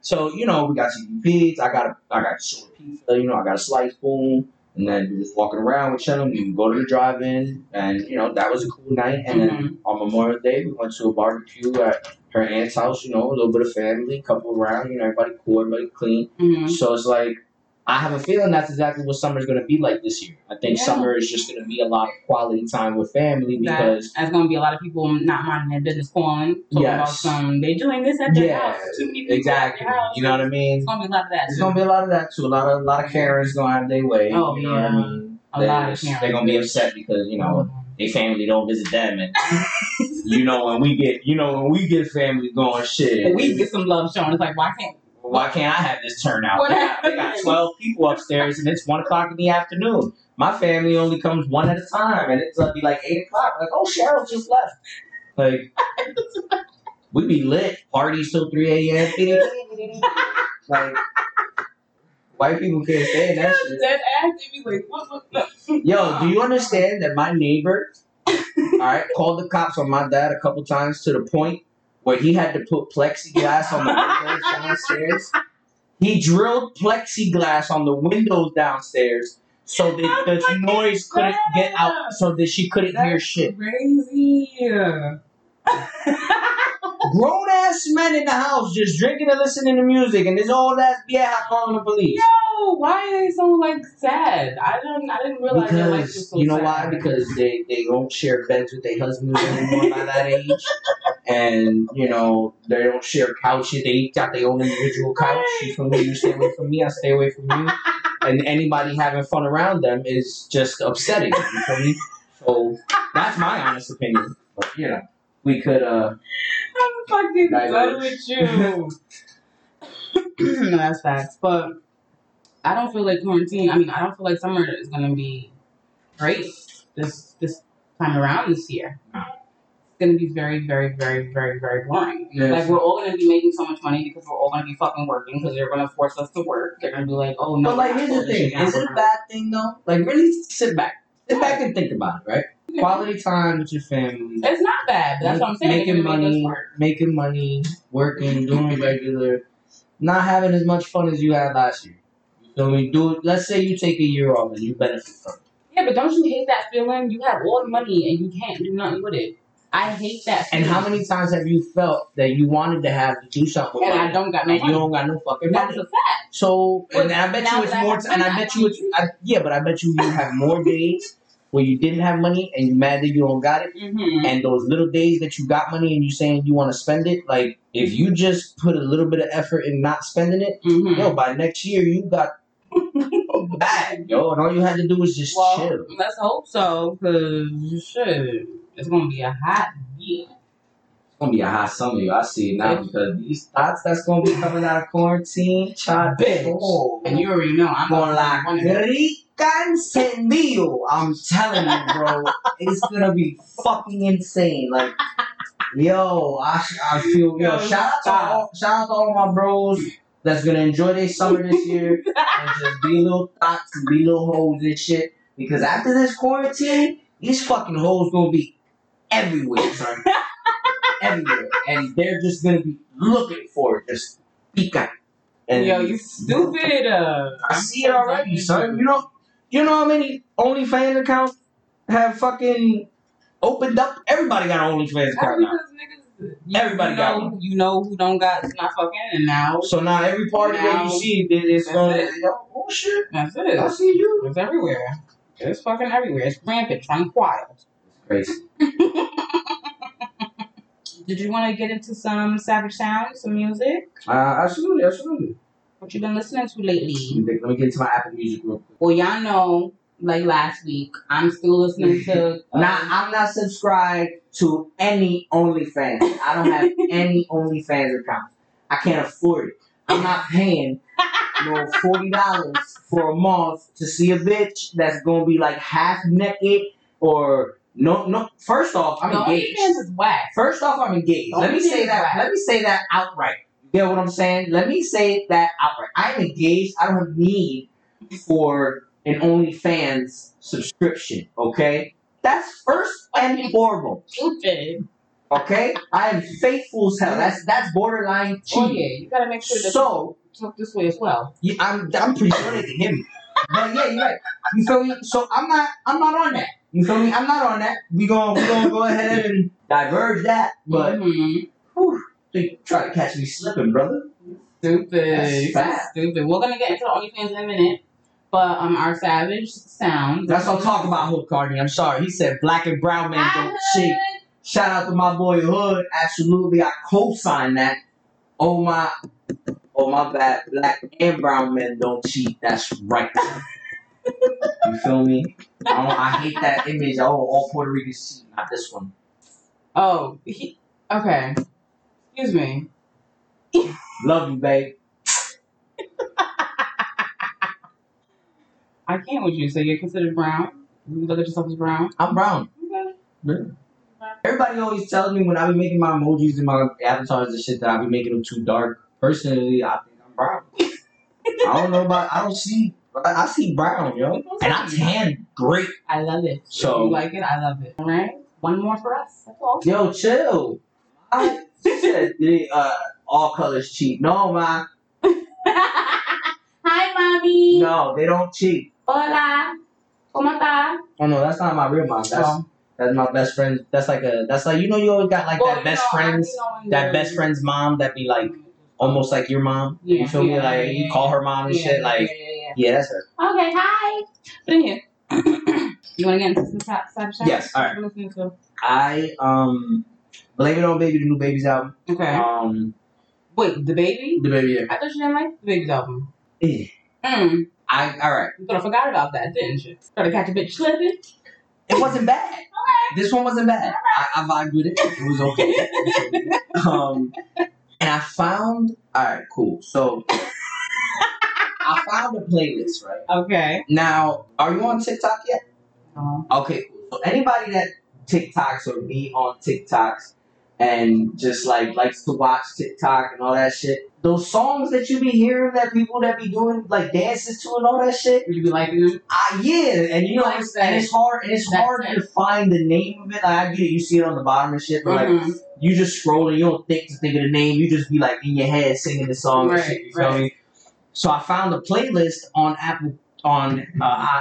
so you know, we got Chicky Pete's. I got a, I got short pizza. You know, I got a slice boom. And then we just walking around with chilling. We go to the drive-in, and you know that was a cool night. And then Mhm. on Memorial Day, we went to a barbecue at her aunt's house. You know, a little bit of family, couple around. You know, everybody cool, everybody clean. Mhm. So it's like I have a feeling that's exactly what summer's gonna be like this year. I think Yeah. summer is just gonna be a lot of quality time with family That- because There's gonna be a lot of people not minding their business calling, talking Yes. about some. They doing this at their yeah, house. Too many people exactly. At their house. You know what I mean? It's gonna be a lot of that. There's Too. gonna be a lot of that too. A lot of a lot of Karens gonna have their way. Oh, you know what I mean? A They're, lot of Karens. they're gonna be upset because you know mm-hmm. they family don't visit them, and you know when we get you know when we get family going shit. We get some love shown. It's like, why can't? Why can't I have this turnout? What They got, they got 12 people upstairs and it's 1 o'clock in the afternoon. My family only comes one at a time and it's uh, be like 8 o'clock. Like, oh, Cheryl just left. Like, we be lit. Parties till 3 a.m. like, white people can't stand that shit. Dead ass. They be like, what? what, what? Yo, do you understand that my neighbor, all right, called the cops on my dad a couple times to the point where he had to put plexiglass on the windows downstairs. He drilled plexiglass on the windows downstairs so that the noise couldn't get out, so that she couldn't hear shit. Crazy. Grown ass men in the house just drinking and listening to music, and this old ass vieja calling the police. Yo, why are they so like sad? I don't. I didn't realize their life was Because so you know sad. why? Because they they don't share beds with their husbands anymore by that age, and you know they don't share couches. They each got their own individual couch. You feel me? You stay away from me. I stay away from you. And anybody having fun around them is just upsetting. You feel me? So that's my honest opinion. But you know, we could. uh I'm fucking done with you. no, that's facts. But I don't feel like quarantine. I mean, I don't feel like summer is gonna be great this this time around this year. It's gonna be very, very, very, very, very boring. Yeah. Like we're all gonna be making so much money because we're all gonna be fucking working because they're gonna force us to work. They're gonna be like, oh no. But like, here's the thing: is it a bad thing though? Like, really sit back, sit back and think about it, right? Quality time with your family, It's not bad. That's what I'm saying. Making gonna make us money, making money, working, doing regular, not having as much fun as you had last year. You feel me? Do let's say you take a year off and you benefit from it. Yeah, but don't you hate that feeling? You have all the money and you can't do nothing with it. I hate that. And how many times have you felt that you wanted to have to do something And I don't got no and you don't got no fucking That's money? a fact. So, and I bet you it's more, t- and I bet you it's, I, yeah, but I bet you you have more days where you didn't have money and you mad that you don't got it. Mm-hmm. And those little days that you got money and you saying you want to spend it, like if you just put a little bit of effort in not spending it, Mm-hmm. yo, by next year you got a bag, yo, and all you had to do was just well, chill. let's hope so, cause shit, it's gonna be a hot year. It's gonna be a hot summer, yo. I see it now because these thoughts that's gonna be coming out of quarantine, child, Bitch. oh, And you already know I'm Con la them. rica. I'm telling you, bro. it's gonna be fucking insane. Like, yo, I, I feel, yo, shout out, to all, shout out to all my bros that's gonna enjoy their summer this year and just be little thoughts and be little hoes and shit. Because after this quarantine, these fucking hoes gonna be everywhere, son. everywhere. And they're just gonna be looking for it, just pica. And Yo, you stupid. Uh, I see it already, son. You know, you know how many OnlyFans accounts have fucking opened up? Everybody got an OnlyFans That's account now. you, Everybody you got know, You know who don't got not fucking, and now So now every party that Now- you see, it's That's going. it. Oh shit! that's it. I see you. It's everywhere. It's fucking everywhere. It's rampant, trying wild. Crazy. Did you want to get into some Savage Sounds, some music? Uh, absolutely, absolutely. What you been listening to lately? Let me, let me get into my Apple Music real quick. Well, y'all know, like last week, I'm still listening to. uh, Nah, I'm not subscribed to any OnlyFans. I don't have any OnlyFans account. I can't afford it. I'm not paying no forty dollars for a month to see a bitch that's gonna be like half naked or no no. First off, I'm no, engaged. OnlyFans is whack. First off, I'm engaged. Let me say that. Let me say that outright. You what I'm saying? Let me say that outright. I'm engaged. I don't have need for an OnlyFans subscription. Okay, that's first and foremost. Stupid. Okay, I am faithful as hell. That's that's borderline Oh cheating. yeah, you gotta make sure that So you talk this way as well. yeah, I'm I'm pretty sure they can hear me. But yeah, you're right. You feel me? So I'm not I'm not on that. You feel me? I'm not on that. We gonna we gonna go ahead and diverge that. But Mhm. whew, they try to catch me slipping, brother. stupid, That's fat. stupid. We're gonna get into the OnlyFans in a minute, but um, our Savage sound. That's what I'm talking about, Hood Carney. I'm sorry. He said black and brown men I don't cheat. Shout out to my boy Hood. Absolutely, I co-sign that. Oh my, oh my bad. Black and brown men don't cheat. That's right. you feel me? I, don't, I hate that image. Oh, all Puerto Ricans cheat. Not this one. Oh, he, okay. Excuse me. Love you, babe. I can't with you. So you're considered brown. You look at yourself as brown. I'm brown. Okay. Everybody always tells me when I be making my emojis and my avatars and shit that I be making them too dark. Personally, I think I'm brown. I don't know about. I don't see. I I see brown, yo, and I tan great. I love it. So- you like it? I love it. All right. One more for us. That's all. Yo, chill. I said uh, all colors cheat. No, ma. Hi, mommy. No, they don't cheat. Hola. ¿Cómo está? Oh no, that's not my real mom. That's Oh. that's my best friend. That's like a. That's like you know you always got like Well, that best know, friends. That best friend's mom that be like almost like your mom. Yeah, you feel me? Like yeah, you call her mom and yeah, shit. Like yeah, yeah, yeah, that's her. Okay, hi. Put in here. you want to get into some top side shots? Yes, all right. What you listening to? I um, blame it on baby, the new baby's album. Okay. Um, Wait, the baby? the baby. Yeah. I thought you didn't like the baby's album. Eh, Mm. I all right. You could have forgot about that, didn't you? Try to catch a bitch slipping. It wasn't bad. This one wasn't bad. I, I vibed with it. It was okay. um, and I found all right, cool. So I found a playlist, right? Okay. Now, are you on TikTok yet? Um, Okay, cool. So anybody that TikToks or be on TikToks and just like likes to watch TikTok and all that shit, those songs that you be hearing that people that be doing like dances to and all that shit, you be like, ah yeah, and you know Like it's, and it's hard and it's That's hard to find the name of it. Like I get it, you see it on the bottom and shit, but like Mhm. you just scroll and you don't think to think of the name, you just be like in your head singing the song and Right, shit. You feel right. me? So I found a playlist on Apple on uh, uh,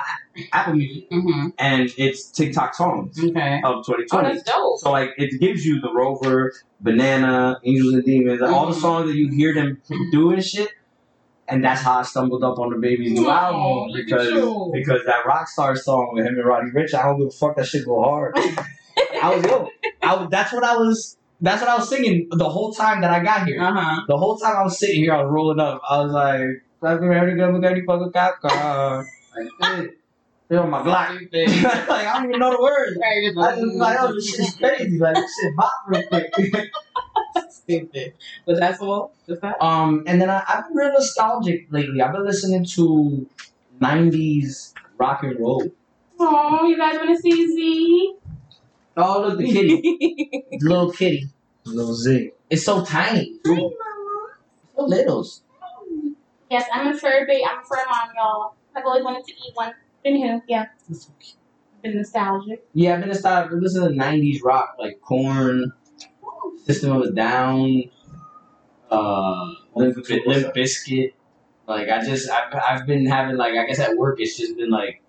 Apple Music, Mhm. and it's TikTok songs Okay. of Oh, 2020. that's dope. so like it gives you the Rover, Banana, Angels and Demons, like, all the Mhm. songs that you hear them doing shit. And that's how I stumbled up on DaBaby's new album because because that Rockstar song with him and Roddy Ricch, I don't give a fuck. That shit go hard. I was yo, I that's what I was. That's what I was singing the whole time that I got here. Uh huh. The whole time I was sitting here, I was rolling up. I was like, "Like ready to go, ready fucking cop car." Like, hey, they on my Glock. like I don't even know the words. I just like, oh, this shit crazy. Like, this shit bop real quick. Stupid. But that's all. Just that. um, and then I, I've been real nostalgic lately. I've been listening to '90s rock and roll. Oh, you guys want to see Z? Oh, look, the kitty, little kitty, little Z. It's so tiny, Hi. Mama. so littles. Yes, I'm a fur baby. I'm a fur mom, y'all. I've always wanted to eat one. Anywho, yeah. Been nostalgic. Yeah, I've been started listening to '90s rock, like Korn, System of a Down, uh, Limp, Limp Bizkit. Like I just, I've, I've been having like, I guess at work it's just been like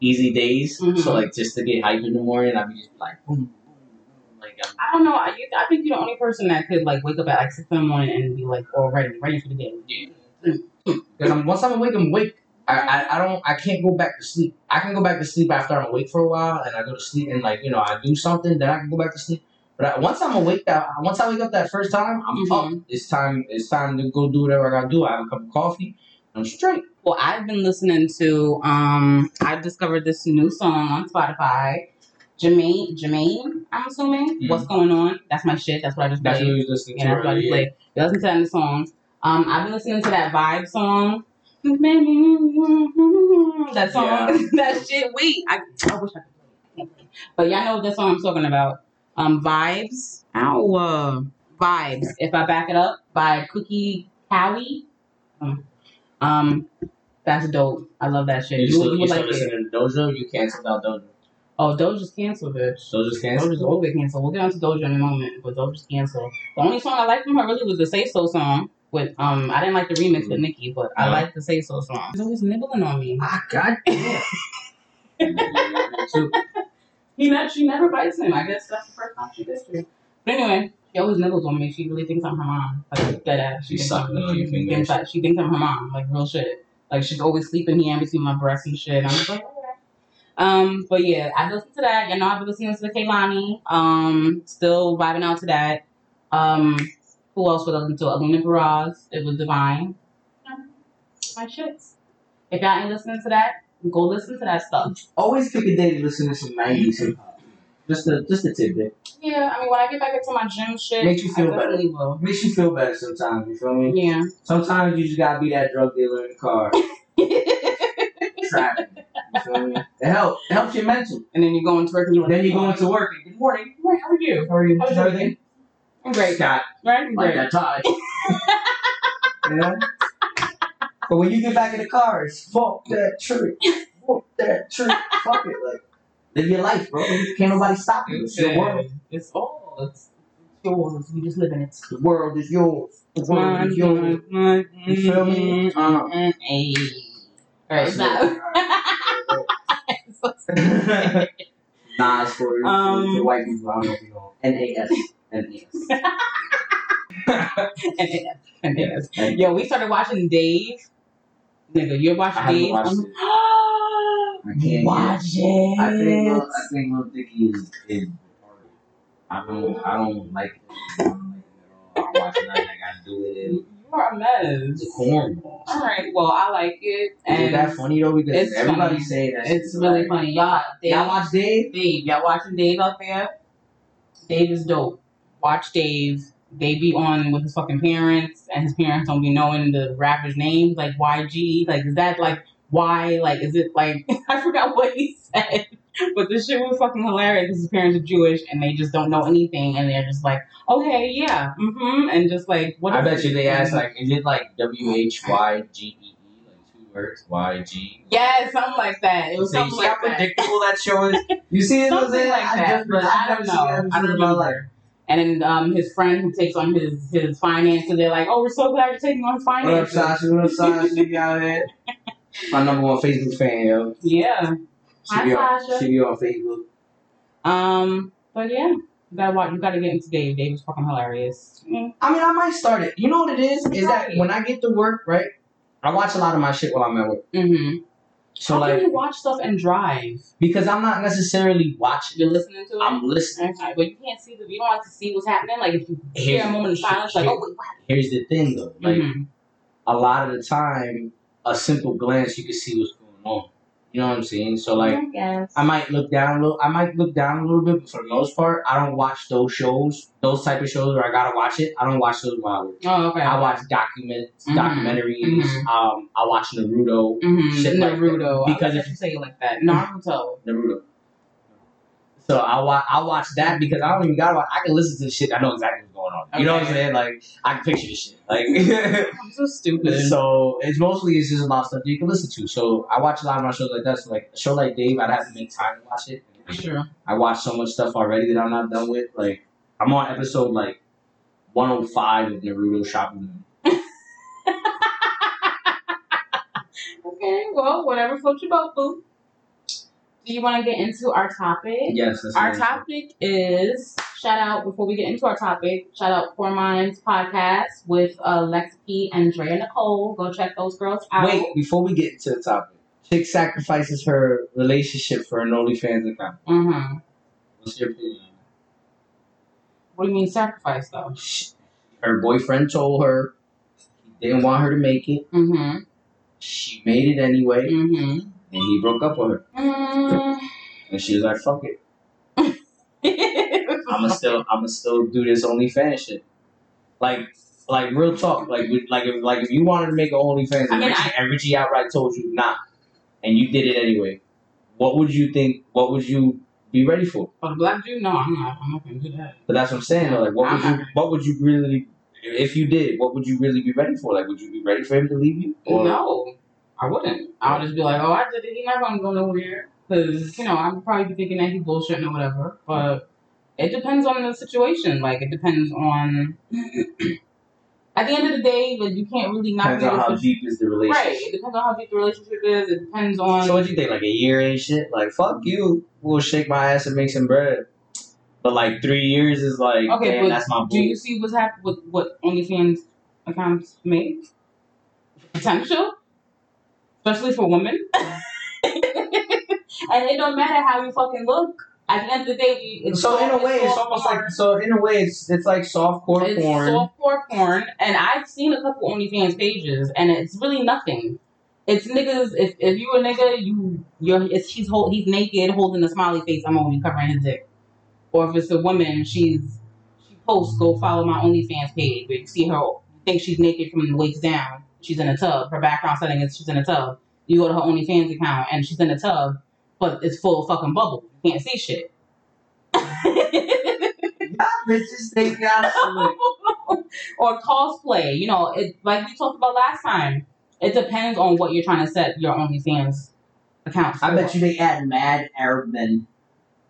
easy days. Mhm. So like just to get hype in the morning, I'd be just like, boom, boom, boom. like I'm, I don't know. I, I think you're the only person that could like wake up at like six in the morning and be like, all ready, ready for the day. Because I'm once I'm awake, I'm awake. I, I, I don't I can't go back to sleep. I can go back to sleep after I'm awake for a while, and I go to sleep and like you know I do something, then I can go back to sleep. But I, once I'm awake, that once I wake up that first time, I'm Mhm. up. It's time. It's time to go do whatever I gotta do. I have a cup of coffee. I'm straight. Well, I've been listening to. Um, I discovered this new song on Spotify. Jermaine, Jermaine, I'm assuming. Mhm. What's going on? That's my shit. That's what I just That's what you listening Yeah, to. that's what I just played. Listen to the song. Um, I've been listening to that vibe song. That song, Yeah. that shit. Wait, I, I wish I could. play it. But y'all know what song I'm talking about. Um, vibes. Ow, uh, vibes. If I back it up by Cookie Kawaii. Um, um, that's dope. I love that shit. You You, still, you you would still like it. listening to Doja? You canceled out Doja. Oh, Doja's canceled, bitch. Doja's canceled. Doja's always canceled. We'll get onto Doja in a moment, but Doja's canceled. The only song I liked from her really was the Say So song. With um, I didn't like the remix with Nicki, but I Uh-huh. like the Say So song. He's always nibbling on me. Ah, god damn. so, He not, she never bites him. I guess that's the first time she did it. But anyway, she always nibbles on me. She really thinks I'm her mom. Like dead ass. She's thinks sucking on your she fingers. thinks I- She thinks I'm her mom. Like real shit. Like she's always sleeping here in between my breasts and shit. I'm just like, okay. Um, but yeah, I listened to that. You know, I've been listening to the Kehlani. Um, still vibing out to that. Um, who else would I listen to? Alina Baraz. It was divine. Yeah, My shits. If y'all ain't listening to that, go listen to that stuff. always pick a day to listen to some 90s hip hop. Just a, just a tidbit. Yeah, I mean, when I get back into my gym shit, Makes you feel I definitely will. Makes you feel better sometimes, you feel me? Yeah. Sometimes you just gotta be that drug dealer in the car. Trapping. You feel me? It helps. It helps your mental. and then you go into work and you're like, Then you go into work and good morning. Good morning, how are you? How are you? How's your day? I'm great. Scott. Right? Like great. that tie. you know? But when you get back in the car, it's fuck that trick. Fuck that trick. Fuck it. Like, live your life, bro. Can't nobody stop you. It's your world. It's all. It's yours. We just live in it. The world is yours. The world mine. is yours. mine, You feel me? Uh, mine. Hey. So. Nas for, Um, white people. I don't know if you know. N A S. N A S. Yo, we started watching Dave. Nigga, you're watching I Dave. watched it. I can't Watch it. I think Lil, I think Lil Dicky is is. I don't I don't like him. I don't like him at all. I don't watch nothing that got to do with it. You are a mess. It's a cornball. All right. Well, I like it, and that funny though? Because it's everybody funny. say that. it's really funny. Y'all, Dave, Y'all watch Dave? Dave. Y'all watching Dave out there? Dave is dope. Watch Dave. they be on with his fucking parents, and his parents don't be knowing the rapper's names, like YG. Like, is that like why? Like, is it like I forgot what he said, but the shit was fucking hilarious because his parents are Jewish and they just don't know anything, and they're just like, okay, yeah, mm-hmm, and just like what? I bet you they asked like, is it like W H Y G E E, like two words, Y G? yeah, something like that. It was See, something how like that. predictable that show is. You see it? Something Jose? like I that, just- but I don't know. I don't in my life. remember. And then um, his friend who takes on his his finances, they're like, "Oh, we're so glad you're taking on his What up, finances." Sasha? What up, Sasha? You out here? My number one Facebook fan, yo. Yeah. She Hi, be on, Sasha. she be on Facebook. Um, but yeah, you gotta watch. You gotta get into Dave. Dave is fucking hilarious. Mm. I mean, I might start it. You know what it is? Is that when I get to work, right? I watch a lot of my shit while I'm at work. Mm-hmm. So How like, can you watch stuff and drive? because I'm not necessarily watching. You're listening to it. I'm listening. Okay, but you can't see the. You don't like to see what's happening. Like if you hear a moment of silence, like oh wait, what? Here's the thing, though. Like Mhm. a lot of the time, a simple glance, you can see what's going on. You know what I'm saying? So like. I. I might look down a little. I might look down a little bit, but for the most part, I don't watch those shows, those type of shows where I gotta watch it. I don't watch those while I work. oh okay. I watch documents, Mhm. documentaries. Mhm. Um, I watch Naruto. Mm-hmm. shit like that. Naruto. Because Because if- you say it like that, Naruto. Naruto. So I watch. I watch that because I don't even gotta watch. I can listen to the shit. I know exactly going on. You know what I'm saying? Like I can picture this shit. Like. I'm so stupid. So it's mostly it's just a lot of stuff that you can listen to. So I watch a lot of my shows like that. So like a show like Dave, I'd have to make time to watch it. Sure. I watched so much stuff already that I'm not done with. Like I'm on episode like 105 of Naruto Shippuden. Okay, well, whatever floats your boat, boo. Do you want to get into our topic? Yes, that's Our topic is shout out before we get into our topic. Shout out Poor Minds podcast with uh, Lex P and Drea Nicole. Go check those girls out. Wait, before we get into the topic, chick sacrifices her relationship for an OnlyFans account. Mm-hmm. What's your opinion? What do you mean sacrifice though? Her boyfriend told her he didn't want her to make it. Mm-hmm. She made it anyway, Mm-hmm. and he broke up with her. Mm. And she was like, "Fuck it, I'ma still, I'ma still do this OnlyFans shit." Like, like real talk. Like, like if, like if you wanted to make an OnlyFans, I and mean, Richie, and Richie outright told you nah, and you did it anyway, what would you think? What would you be ready for? For the black dude? no, I'm not. I'm not gonna do that. But that's what I'm saying. Though. Like, what would I'm you? not- What would you really? If you did, what would you really be ready for? Like, would you be ready for him to leave you? Or, no, I wouldn't. I would just be like, oh, I did it. He's not gonna go nowhere. Because, you know, I'd probably be thinking that he's bullshitting or whatever. But it depends on the situation. Like, it depends on. At the end of the day, like, you can't really not Depends on how deep is the relationship. Right. It depends on how deep the relationship is. It depends on. So what you think? Like a year ain't shit. Like fuck you. We'll shake my ass and make some bread. But like three years is like, Okay, that's my Do you see what's happening with what OnlyFans accounts make? Potential, especially for women. and it don't matter how you fucking look. At the end of the day, we- it's So in a way, it's soft almost porn. like so. In a way, it's it's like softcore it's porn. softcore porn, and I've seen a couple OnlyFans pages, and it's really nothing. It's niggas. If if you a nigga, you you're it's he's hold he's naked holding a smiley face. I'm only covering his dick. Or if it's a woman, she's she posts go follow my OnlyFans page. Where you see her think she's naked from the waist down. She's in a tub. Her background setting is she's in a tub. You go to her OnlyFans account and she's in a tub, but it's full of fucking bubbles. You can't see shit. Bitches think that's or cosplay. You know, it like we talked about last time. It depends on what you're trying to set your OnlyFans account for. I bet you they add mad Arab men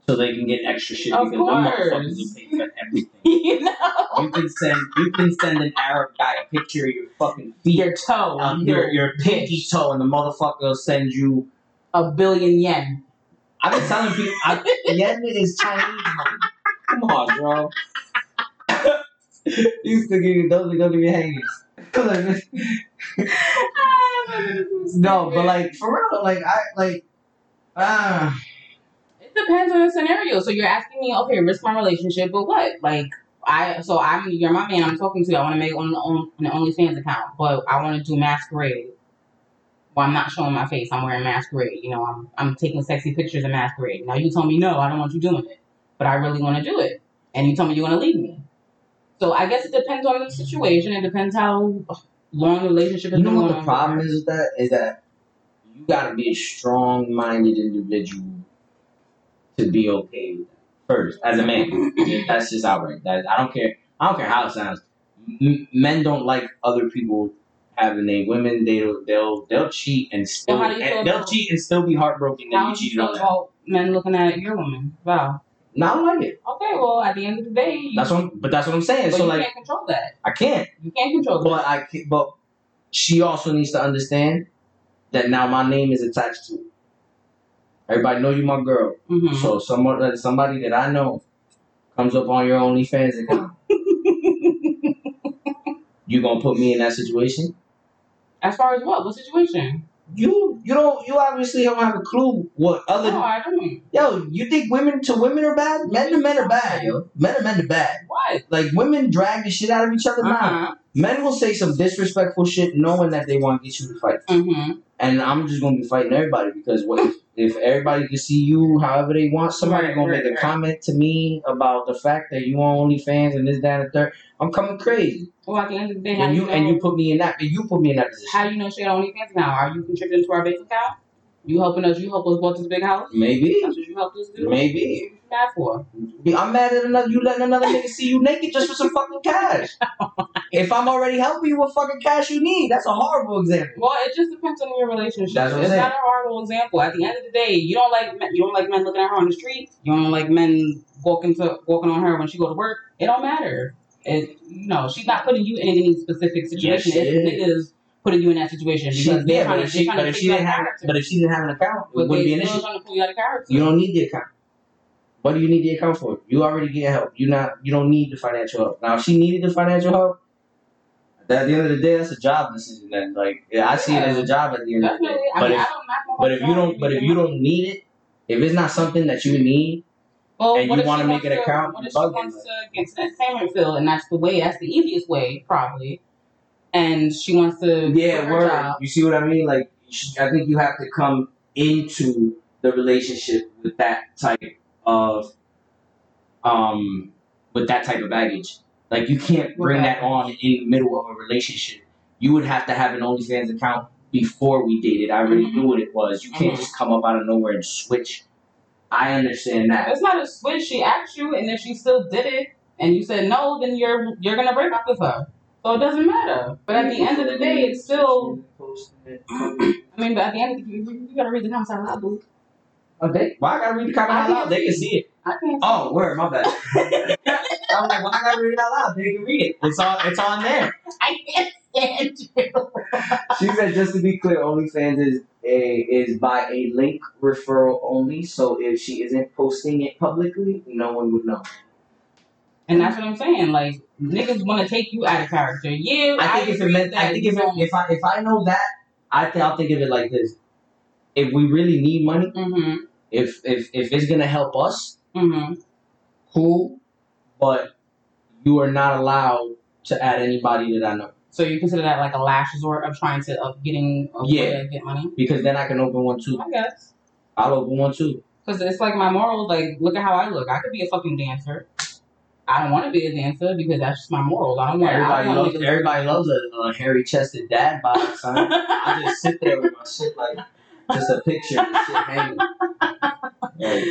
so they can get extra shit Of because them course. motherfuckers will pay for everything. you know, You can send you can send an Arab guy a picture of your fucking feet, your toe, um, your your pinky toe, and the motherfucker will send you. A billion yen. I've been telling people, I, yen is Chinese money. Come on, bro. you still give me those those are your hangers. no, but like for real, like I like ah. It depends on the scenario. So you're asking me, okay, risk my relationship, but what? Like I, so I'm you're my man. I'm talking to you. I want to make on on an OnlyFans account, but I want to do masquerade. Well, I'm not showing my face. I'm wearing masquerade. You know, I'm I'm taking sexy pictures of masquerade. Now you tell me no, I don't want you doing it, but I really want to do it, and you tell me you want to leave me. So I guess it depends on the situation. It depends how long the relationship is You know what the problem is with that? Is that you gotta be a strong minded individual to be okay with that. First, as a man. That's just outright. That I don't care. I don't care how it sounds. M- men don't like other people having a women. They'll they'll they'll cheat and still how do you feel and they'll cheat and still be heartbroken that you cheated on them. about men looking at your woman? Wow. Not like it. Okay, well, at the end of the day, you, That's what. But that's what I'm saying. so you like can't control that. I can't. You can't control that. But I can, but she also needs to understand that now my name is attached to it. Everybody know you my girl. hmm So someone somebody that I know comes up on your OnlyFans account. you gonna put me in that situation? As far as what? What situation? You you don't you obviously don't have a clue what other No, I don't. yo. You think women to women are bad? Men to men are bad, yo. Men to men are bad. What? Like women drag the shit out of each other. Nah. Uh-huh. Men will say some disrespectful shit knowing that they want to get you to fight. Mm-hmm. And I'm just gonna be fighting everybody because what if, if everybody can see you however they want, somebody Right, gonna right, make a right. comment to me about the fact that you on OnlyFans and this, that, and the third. I'm coming crazy. Well, at the end of the day, how And you you know, and you put me in that and you put me in that position. how you know she got OnlyFans now? Are you contributing to our bank account? You helping us? You help us bought this big house? Maybe. That's what you helped us do. Maybe. What you mad for? I'm mad at another you letting another nigga see you naked just for some fucking cash. if I'm already helping you with fucking cash you need, that's a horrible example. Well, it just depends on your relationship. That's what it's saying. not a horrible example. At the end of the day, you don't like men, you don't like men looking at her on the street. You don't like men walking to walking on her when she go to work. It don't matter. It you know she's not putting you in any specific situation. Yes, it's niggas putting you in that situation because She, they're yeah, trying but if she, but to if she didn't have, but if she didn't have an account, it wouldn't be an issue. to you out of character. You don't need the account. What do you need the account for? You already get help. You not. You don't need the financial help. Now, if she needed the financial help, at the end of the day, that's a job decision. Then, like, yeah, I see it as a job at the end of the day. Definitely. I But mean, if, but if you don't, but if you don't need it, if it's not something that you need, well, and you wanna make an account, What if she wants to get to that entertainment field, and that's the way, that's the easiest way, probably. And she wants to yeah, word. You see what I mean? Like, I think you have to come into the relationship with that type of, um, with that type of baggage. Like, you can't bring that on in the middle of a relationship. You would have to have an OnlyFans account before we dated. I already Mhm. knew what it was. You can't Mhm. just come up out of nowhere and switch. I understand that. It's not a switch. She asked you, and if she still did it, and you said no, then you're you're gonna break up with her. So it doesn't matter. But at the end of the day, it's still. I mean, but at the end of the day, you, you gotta read the comments out loud, boo. Okay. Why I gotta read the comments out loud? They can see. it. I can't. Oh, word, my bad. I'm like, why I gotta read it out loud? They can read it. It's on. It's on there. I can't stand you. She said, just to be clear, OnlyFans is a is by a link referral only. So if she isn't posting it publicly, no one would know. And that's what I'm saying. Like niggas want to take you out of character. Yeah, I think if it agree meant, I think if it, if I if I know that, I think I'll think of it like this: if we really need money, Mhm. if if if it's gonna help us, Mhm. cool. But you are not allowed to add anybody that I know So you consider that like a last resort of trying to of getting a Yeah. get money? because then I can open one too. I guess. I'll open one too. Because it's like my morals. Like, look at how I look. I could be a fucking dancer. I don't want to be a dancer because that's just my morals. I don't want. Everybody I loves everybody loves a, a hairy chested dad bod, son. I just sit there with my shit like just a picture and shit hanging. Like,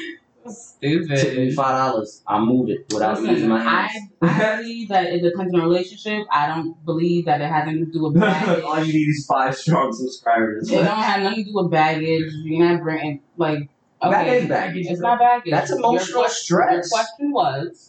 tip me Stupid. five dollars. I move it without Listen, using my hands. I believe that it depends on the relationship. I don't believe that it has anything to do with baggage. All you need is five strong subscribers. it don't have nothing to do with baggage. You're not bringing like okay, That is baggage. It's not baggage. That's Your emotional Your stress. question was,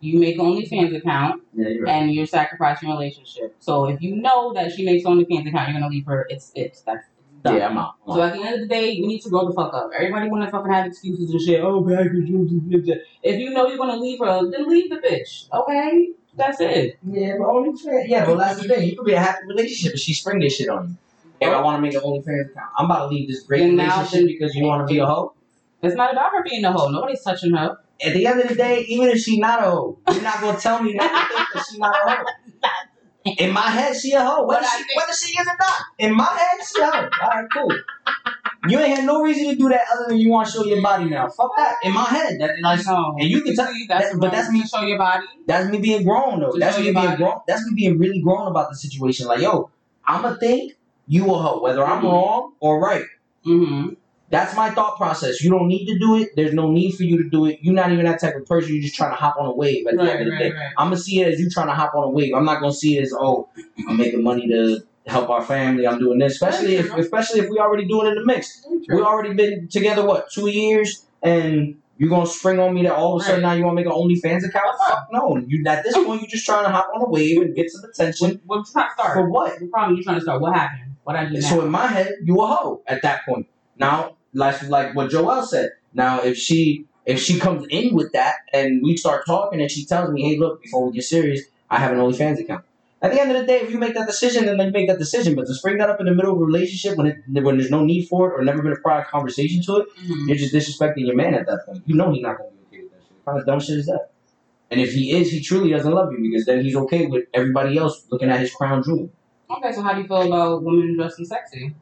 you make OnlyFans account Yeah, you're right. and you're sacrificing your relationship. So if you know that she makes OnlyFans account, you're gonna leave her. It's it's that's done. Yeah, I'm out. I'm So out. at the end of the day, we need to grow the fuck up. Everybody wanna fucking have excuses and shit. Oh, baggage. If you know you're gonna leave her, then leave the bitch. Okay, that's it. Yeah, but OnlyFans. Yeah, but that's the thing. You could be a happy relationship, but she spring this shit on you. If I want to make an OnlyFans account, I'm about to leave this great Then now relationship then- because you want to be a hoe. It's not about her being a hoe. Nobody's touching her. At the end of the day, even if she not a hoe, you're not gonna tell me not to think that she not a hoe. In my head, she a hoe. Whether she, whether she is or not. In my head, she a hoe. All right, cool. You ain't had no reason to do that other than you want to show your body now. Fuck that. In my head, that, like, No. and you can tell that's that- but that's me- show your body. That's me being grown though. That's me being body. grown. That's me being really grown about the situation. Like, yo, I'ma think you a hoe, whether I'm Mhm. wrong or right. Mm-hmm. That's my thought process. You don't need to do it. There's no need for you to do it. You're not even that type of person. You're just trying to hop on a wave at the end of the right, day. right. I'm gonna see it as you trying to hop on a wave. I'm not gonna see it as oh, I'm making money to help our family. I'm doing this, especially if especially if we already doing it in the mix. We already been together what two years, and you're gonna spring on me that all of a sudden Right. now you want to make an OnlyFans account? Fuck no. You at this point you're just trying to hop on a wave and get some attention What, what trying to start? for what? The problem you trying to start. What happened? What I do now? So in my head, you a hoe at that point. Now, like like what Joelle said. Now if she if she comes in with that and we start talking and she tells me, hey, look, before we get serious, I have an OnlyFans account. At the end of the day, if you make that decision, then you make that decision. But to spring that up in the middle of a relationship when it, when there's no need for it or never been a prior conversation to it, Mhm. you're just disrespecting your man at that point. You know he's not gonna be okay with that shit. Of dumb shit is that? And if he is, he truly doesn't love you because then he's okay with everybody else looking at his crown jewel. Okay, so how do you feel about women dressing sexy?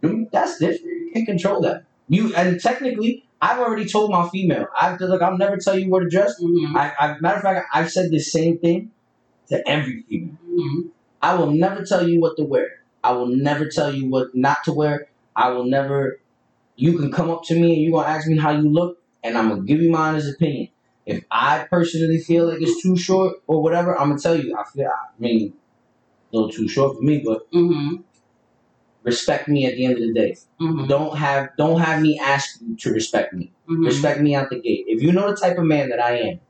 Dude, That's different. You can't control that. You and technically, I've already told my female. I've look. I'll never tell you where to dress. Mm-hmm. I, I matter of fact, I've said the same thing to every female. Mm-hmm. I will never tell you what to wear. I will never tell you what not to wear. I will never. You can come up to me and you're gonna ask me how you look, and I'm gonna give you my honest opinion. If I personally feel like it's too short or whatever, I'm gonna tell you. I feel. I mean, a little too short for me, but Mm-hmm. Respect me at the end of the day. Mm-hmm. Don't have don't have me ask you to respect me. Mm-hmm. Respect me out the gate. If you know the type of man that I am,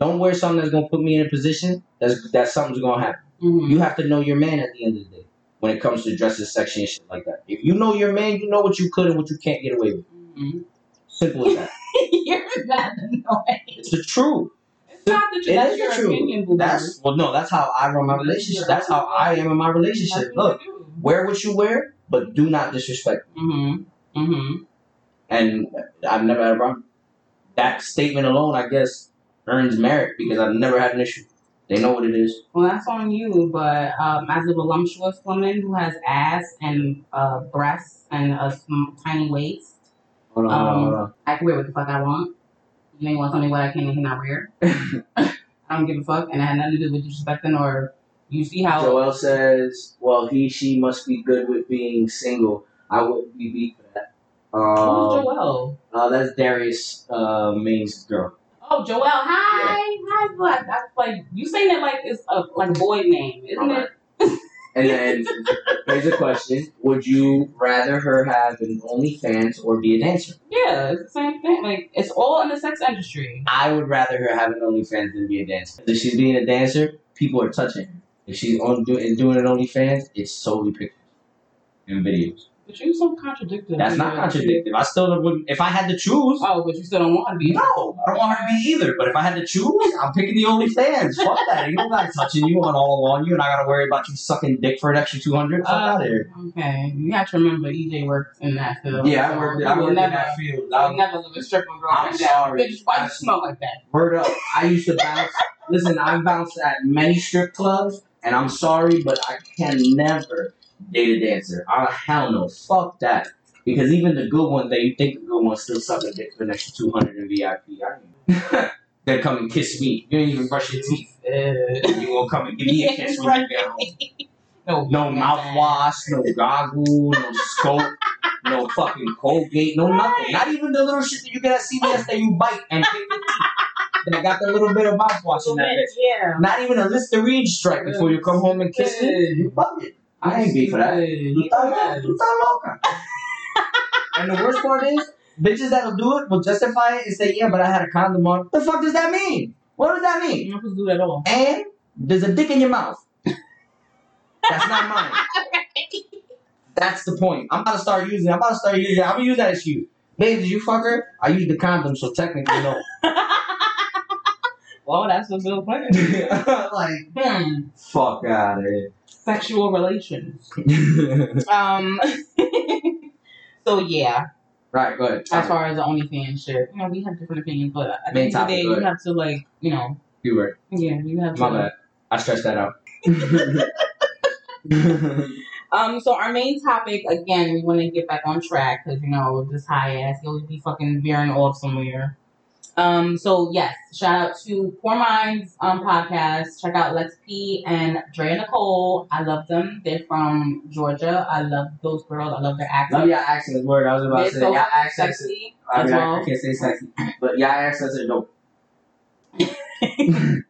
don't wear something that's gonna put me in a position that's that something's gonna happen. Mm-hmm. You have to know your man at the end of the day when it comes to dresses, section, and shit like that. If you know your man, you know what you could and what you can't get away with. Mm-hmm. Simple as that. You're not annoying. It's the truth. It's not the It truth. That's is your the truth. opinion. That's well, no, that's how I run my relationship. That's how I am in my relationship. Look, wear what you wear, but do not disrespect. me. Mm-hmm. Mm-hmm. And I've never had a problem. That statement alone, I guess, earns merit because I've never had an issue. They know what it is. Well, that's on you, but um, as a voluptuous woman who has ass and uh, breasts and a tiny waist, Hold on, hold on, hold Um, on. I can wear what the fuck I want. You may want to tell me what I can and cannot wear. I don't give a fuck, and it had nothing to do with disrespecting or you see how. Joel says, "Well, he, she must be good with being single. I wouldn't be beat for that." Who's Um, Joel? uh, that's Darius uh, Main's girl. Oh, Joel. Hi, hi, black. That's like you saying it like it's a like a boy name, isn't it? And then here's a question: Would you rather her have an OnlyFans or be a dancer? Yeah, it's the same thing. Like it's all in the sex industry. I would rather her have an OnlyFans than be a dancer. If she's being a dancer, people are touching her. If she's on doing doing an OnlyFans, it's solely pictures and videos. But you so contradictory. That's not contradictive. I still wouldn't. If I had to choose, Oh, but you still don't want to be. No, I don't want her to be either. But if I had to choose, I'm picking the OnlyFans. Fuck that. You don't got it touching you and all on you, and I gotta worry about you sucking dick for an extra two hundred. Fuck Uh, out of here. Okay, you have to remember EJ works in that field. Yeah, I worked. I worked in never, that field. I, never live a stripper girl I'm like sorry. Bitch, why you smell like that? word up. I used to bounce. Listen, I bounced at many strip clubs, and I'm sorry, but I can never date a dancer. Oh, hell no. Fuck that. Because even the good ones that you think are good ones still suck a dick for an extra 200 in VIP. I They come and kiss me. You ain't even brush your teeth. You gonna come and give me a kiss when you get home. no, No mouthwash, no goggle, no scope, no fucking Colgate, no nothing. Not even the little shit that you get at CVS that you bite and pick your teeth. That got the little bit of mouthwash in that bitch. Yeah. Not even a Listerine stripe before you come home and kiss me. You bugging. I ain't beat for that. You thought you loca. And the worst part is, bitches that'll do it will justify it and say, yeah, but I had a condom on. What the fuck does that mean? What does that mean? You're not supposed to do that at all. And there's a dick in your mouth. That's not mine. That's the point. I'm about to start using. it. I'm about to start using. I'm gonna use that excuse. Babe, did you fuck her? I used the condom, so technically no. well, that's what's so funny. like, Hmm. fuck out of here. Sexual relations. Um. so yeah, right, go ahead. as far as the OnlyFans shit, you know, we have different opinions, but at the Main end of the topic, day, go you ahead. have to like, you know, you were. yeah, you have My to. bad. I stressed that out. Um, so our main topic again, we want to get back on track because you know this high ass, you'll be fucking veering off somewhere. Um, so yes, shout out to Poor Minds um podcast. Check out Lex P and Dre and Nicole. I love them. They're from Georgia. I love those girls. I love their accent. Love y'all accents. Word, I was about They're to say so y'all accents. sexy I mean, well. I can't say sexy, but y'all accents are dope.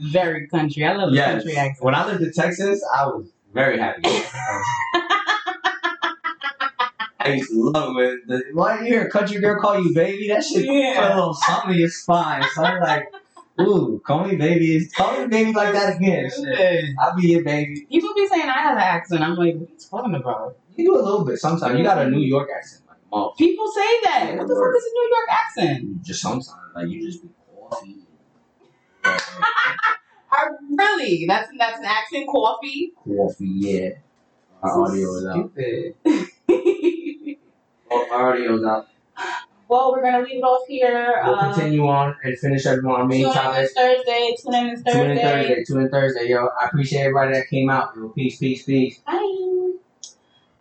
Very country. I love the Yes. country accent. When I lived in Texas, I was very happy. I used to love it. The, why you hear a country girl call you baby? That shit Yeah. put a little something in your spine. So I'm like, ooh, call me baby. Call me baby like that again. Shit. I'll be your baby. People be saying I have an accent. I'm like, what are you talking about? You do a little bit sometimes. You got a New York accent. Like, mom. People say that. What the fuck is a New York accent? Just sometimes. Like, you just be coffee. I really. That's that's an accent. Coffee. Coffee, yeah. Our audio is out. Audio is out. well, we're gonna leave it off here. We'll Uh, continue on and finish up on our main tune in this Thursday. Tune in this Tune in Thursday. Thursday. Tune in Thursday, yo. I appreciate everybody that came out. Yo, peace, peace, peace. Bye.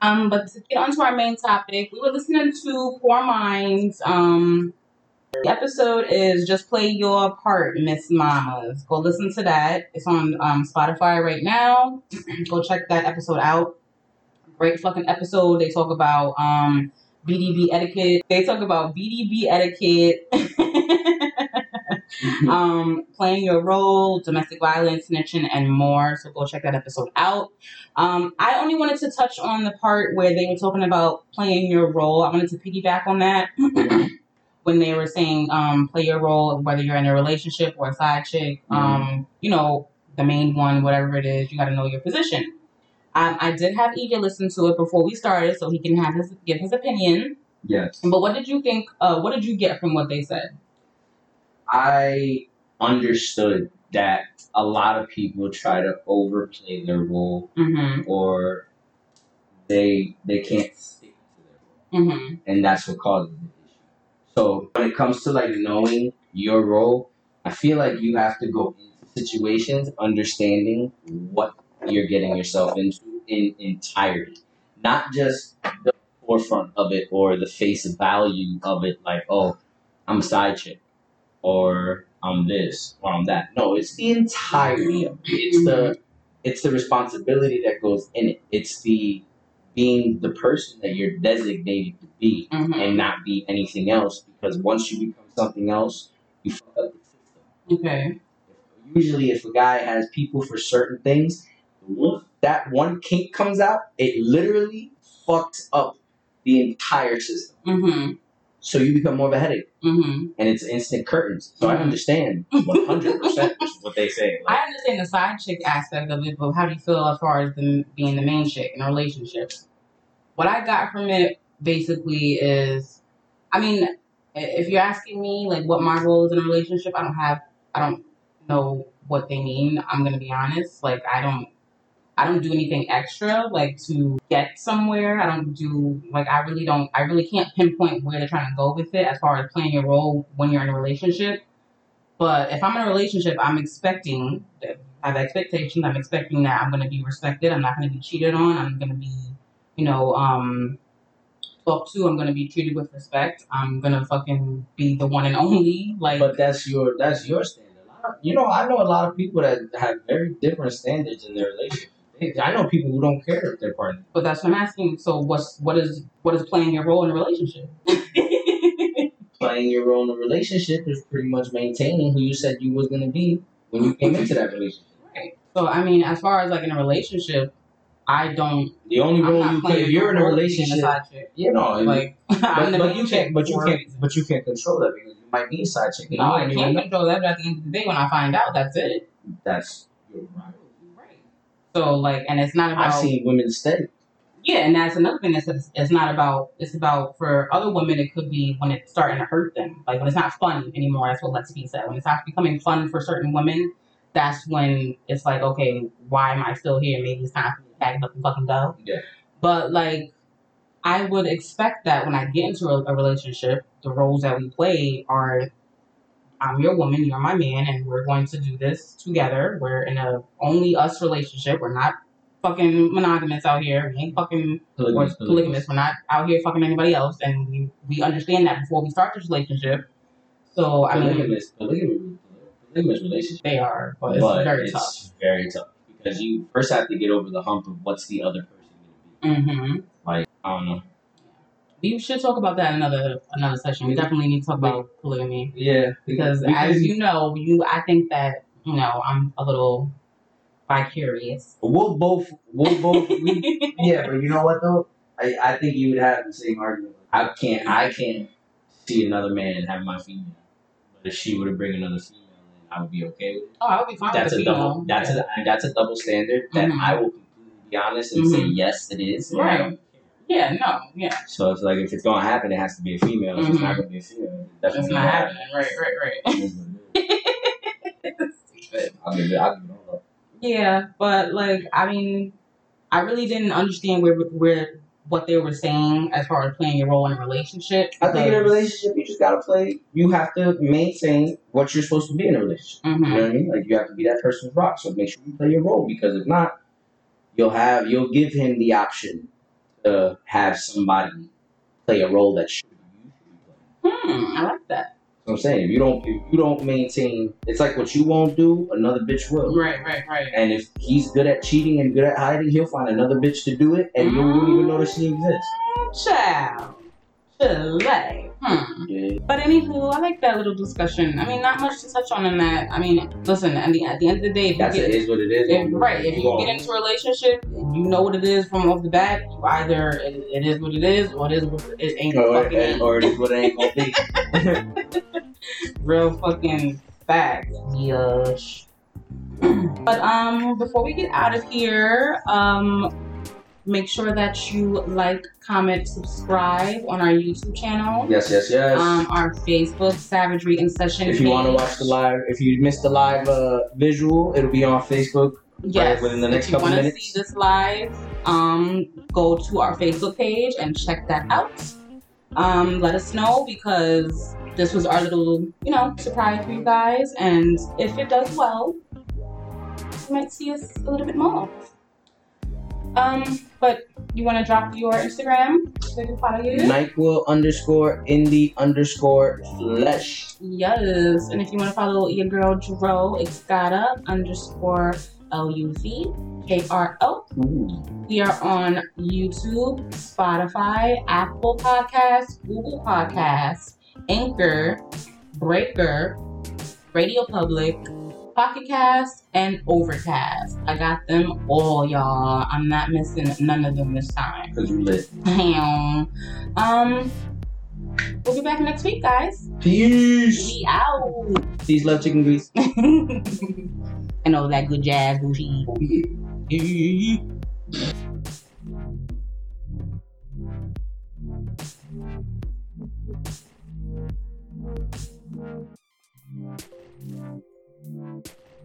Um, but to get onto our main topic, we were listening to Poor Minds. Um, the episode is "Just Play Your Part, Miss Mamas." Go listen to that. It's on um, Spotify right now. Go check that episode out. Great fucking episode. They talk about um, BDB etiquette. They talk about BDB etiquette. um, playing your role, domestic violence, snitching, and more. So go check that episode out. Um, I only wanted to touch on the part where they were talking about playing your role. I wanted to piggyback on that when they were saying um, play your role, whether you're in a relationship or a side chick. Um, you know, the main one, whatever it is, you got to know your position. Um, I did have EJ listen to it before we started, so he can have his give his opinion. Yes. But what did you think? Uh, what did you get from what they said? I understood that a lot of people try to overplay their role Mm-hmm. or they they can't stick to their role. Mm-hmm. and that's what causes the issue. So when it comes to like knowing your role, I feel like you have to go into situations understanding what you're getting yourself into in entirety, not just the forefront of it or the face value of it. Like, oh, I'm a side chick, or I'm this, or I'm that. No, it's the entirety of it. It's the it's the responsibility that goes in it. It's the being the person that you're designated to be Mm-hmm. and not be anything else because once you become something else, you fuck up the system. Okay. Usually, if a guy has people for certain things, that one kink comes out, it literally fucks up the entire system. Mm-hmm. So you become more of a headache, Mm-hmm. and it's instant curtains. So I Mhm. understand 100% what they say. I understand the side chick aspect of it, but how do you feel as far as the, being the main chick in a relationship? What I got from it basically is, I mean, if you're asking me like what my role is in a relationship, I don't have, I don't know what they mean. I'm gonna be honest. Like I don't, I don't do anything extra like to get somewhere. I don't do like I really don't. I really can't pinpoint where they're trying to go with it as far as playing your role when you're in a relationship. But if I'm in a relationship, I'm expecting, I have expectations. I'm expecting that I'm going to be respected. I'm not going to be cheated on. I'm going to be, you know, um, talked to. I'm going to be treated with respect. I'm going to fucking be the one and only. Like, but that's your that's your standard. You know, I know a lot of people that have very different standards in their relationship. They- I know people who don't care if they're partners. but that's what I'm asking. So what's what is what is playing your role in a relationship? Playing your role in a relationship is pretty much maintaining who you said you was gonna be when you came into that relationship. right. So I mean, as far as like in a relationship, I don't. The only I'm role you play if you're in a role of being relationship, side chick. you know, Like, but, I'm but you can't, but you can't, but you can't control that because you might be a side chick. and No, I can't control that. But at the end of the day, when I find out, that's it. That's your right. Right. So like, and it's not about. I've seen women stay. Yeah, and that's another thing. That's it's, not about. It's about for other women. It could be when it's starting to hurt them, like when it's not fun anymore. That's what Lex P said. When it's not becoming fun for certain women, that's when it's like, okay, why am I still here? Maybe it's time for me to pack up and fucking go. Yeah. But like, I would expect that when I get into a, a relationship, the roles that we play are. I'm your woman, you're my man, and we're going to do this together. We're in a only us relationship. We're not fucking monogamous out here. We ain't fucking Polygamous, polygamous. We're not out here fucking anybody else, and we we understand that before we start this relationship. So I mean, Polygamous, polygamous, relationship. they are, but it's but very it's tough. very tough because you first have to get over the hump of what's the other person gonna be. hmm Like I don't know. We should talk about that in another another session. We definitely need to talk about polygamy Yeah, because, we as can- you know, you I think that you know I'm a little vicarious. we'll both we'll both we, yeah, but you know what though? I, I think you would have the same argument. I can't I can't see another man have my female. But if she were to bring another female in, I would be okay with it. Oh, I would be fine That's with a the double female. that's a that's a double standard that Mhm. I will completely be honest and say Mhm. yes it is. and I Right. Don't care. yeah, no, yeah, So it's like if it's gonna happen, it has to be a female. If it's not gonna be a female, it that's not won't happening. Right, right, right. It is what it is. Stupid. I'll give it. I'll give it all up. Yeah, but like I mean, I really didn't understand where where what they were saying as far as playing your role in a relationship. I think in a relationship, you just gotta play. You have to maintain what you're supposed to be in a relationship. You Mhm. know what I mean? Like you have to be that person's rock. So make sure you play your role because if not, you'll have you'll give him the option to have somebody play a role that should you should be playing. Hmm, I like that. So I'm saying if you don't if you don't maintain, it's like what you won't do, another bitch will. Right, right, right. And if he's good at cheating and good at hiding, he'll find another bitch to do it, and you won't even notice she exists. Child. Chile. Hmm. Yeah. But anywho, I like that little discussion. I mean, not much to touch on in that. I mean, listen, at the, at the end of the day, if you That's get, it. Is what it is. if, right, if you Go get on. into a relationship, you know what it is from off the bat. You either it, it is what it is, or it is what it ain't or, fucking or it is what it ain't gonna be. Real fucking facts, yush. but um, before we get out of here, um, make sure that you like, comment, subscribe on our YouTube channel. yes, yes, yes. Um, our Facebook Savagery in Session. if you want to watch the live, if you missed the live uh, visual, it'll be on Facebook. yes, within the next couple of years. if you wanna see this live, um, go to our Facebook page and check that out. Um, let us know because this was our little, you know, surprise for you guys, and if it does well, you might see us a little bit more. Um, but you want to drop your Instagram so they can follow you? Nyquil underscore indie underscore flesh. Yes, and if you want to follow your girl Dro, it's gotta underscore L U V K R O. We are on YouTube, Spotify, Apple Podcasts, Google Podcasts, Anchor, Breaker, Radio Public, Pocket Cast, and Overcast. I got them all, y'all. I'm not missing none of them this time. Cause you lit. Damn. Um, we'll be back next week, guys. Peace. We out. Peace, love, chicken grease. and all that good jazz bougie. Thank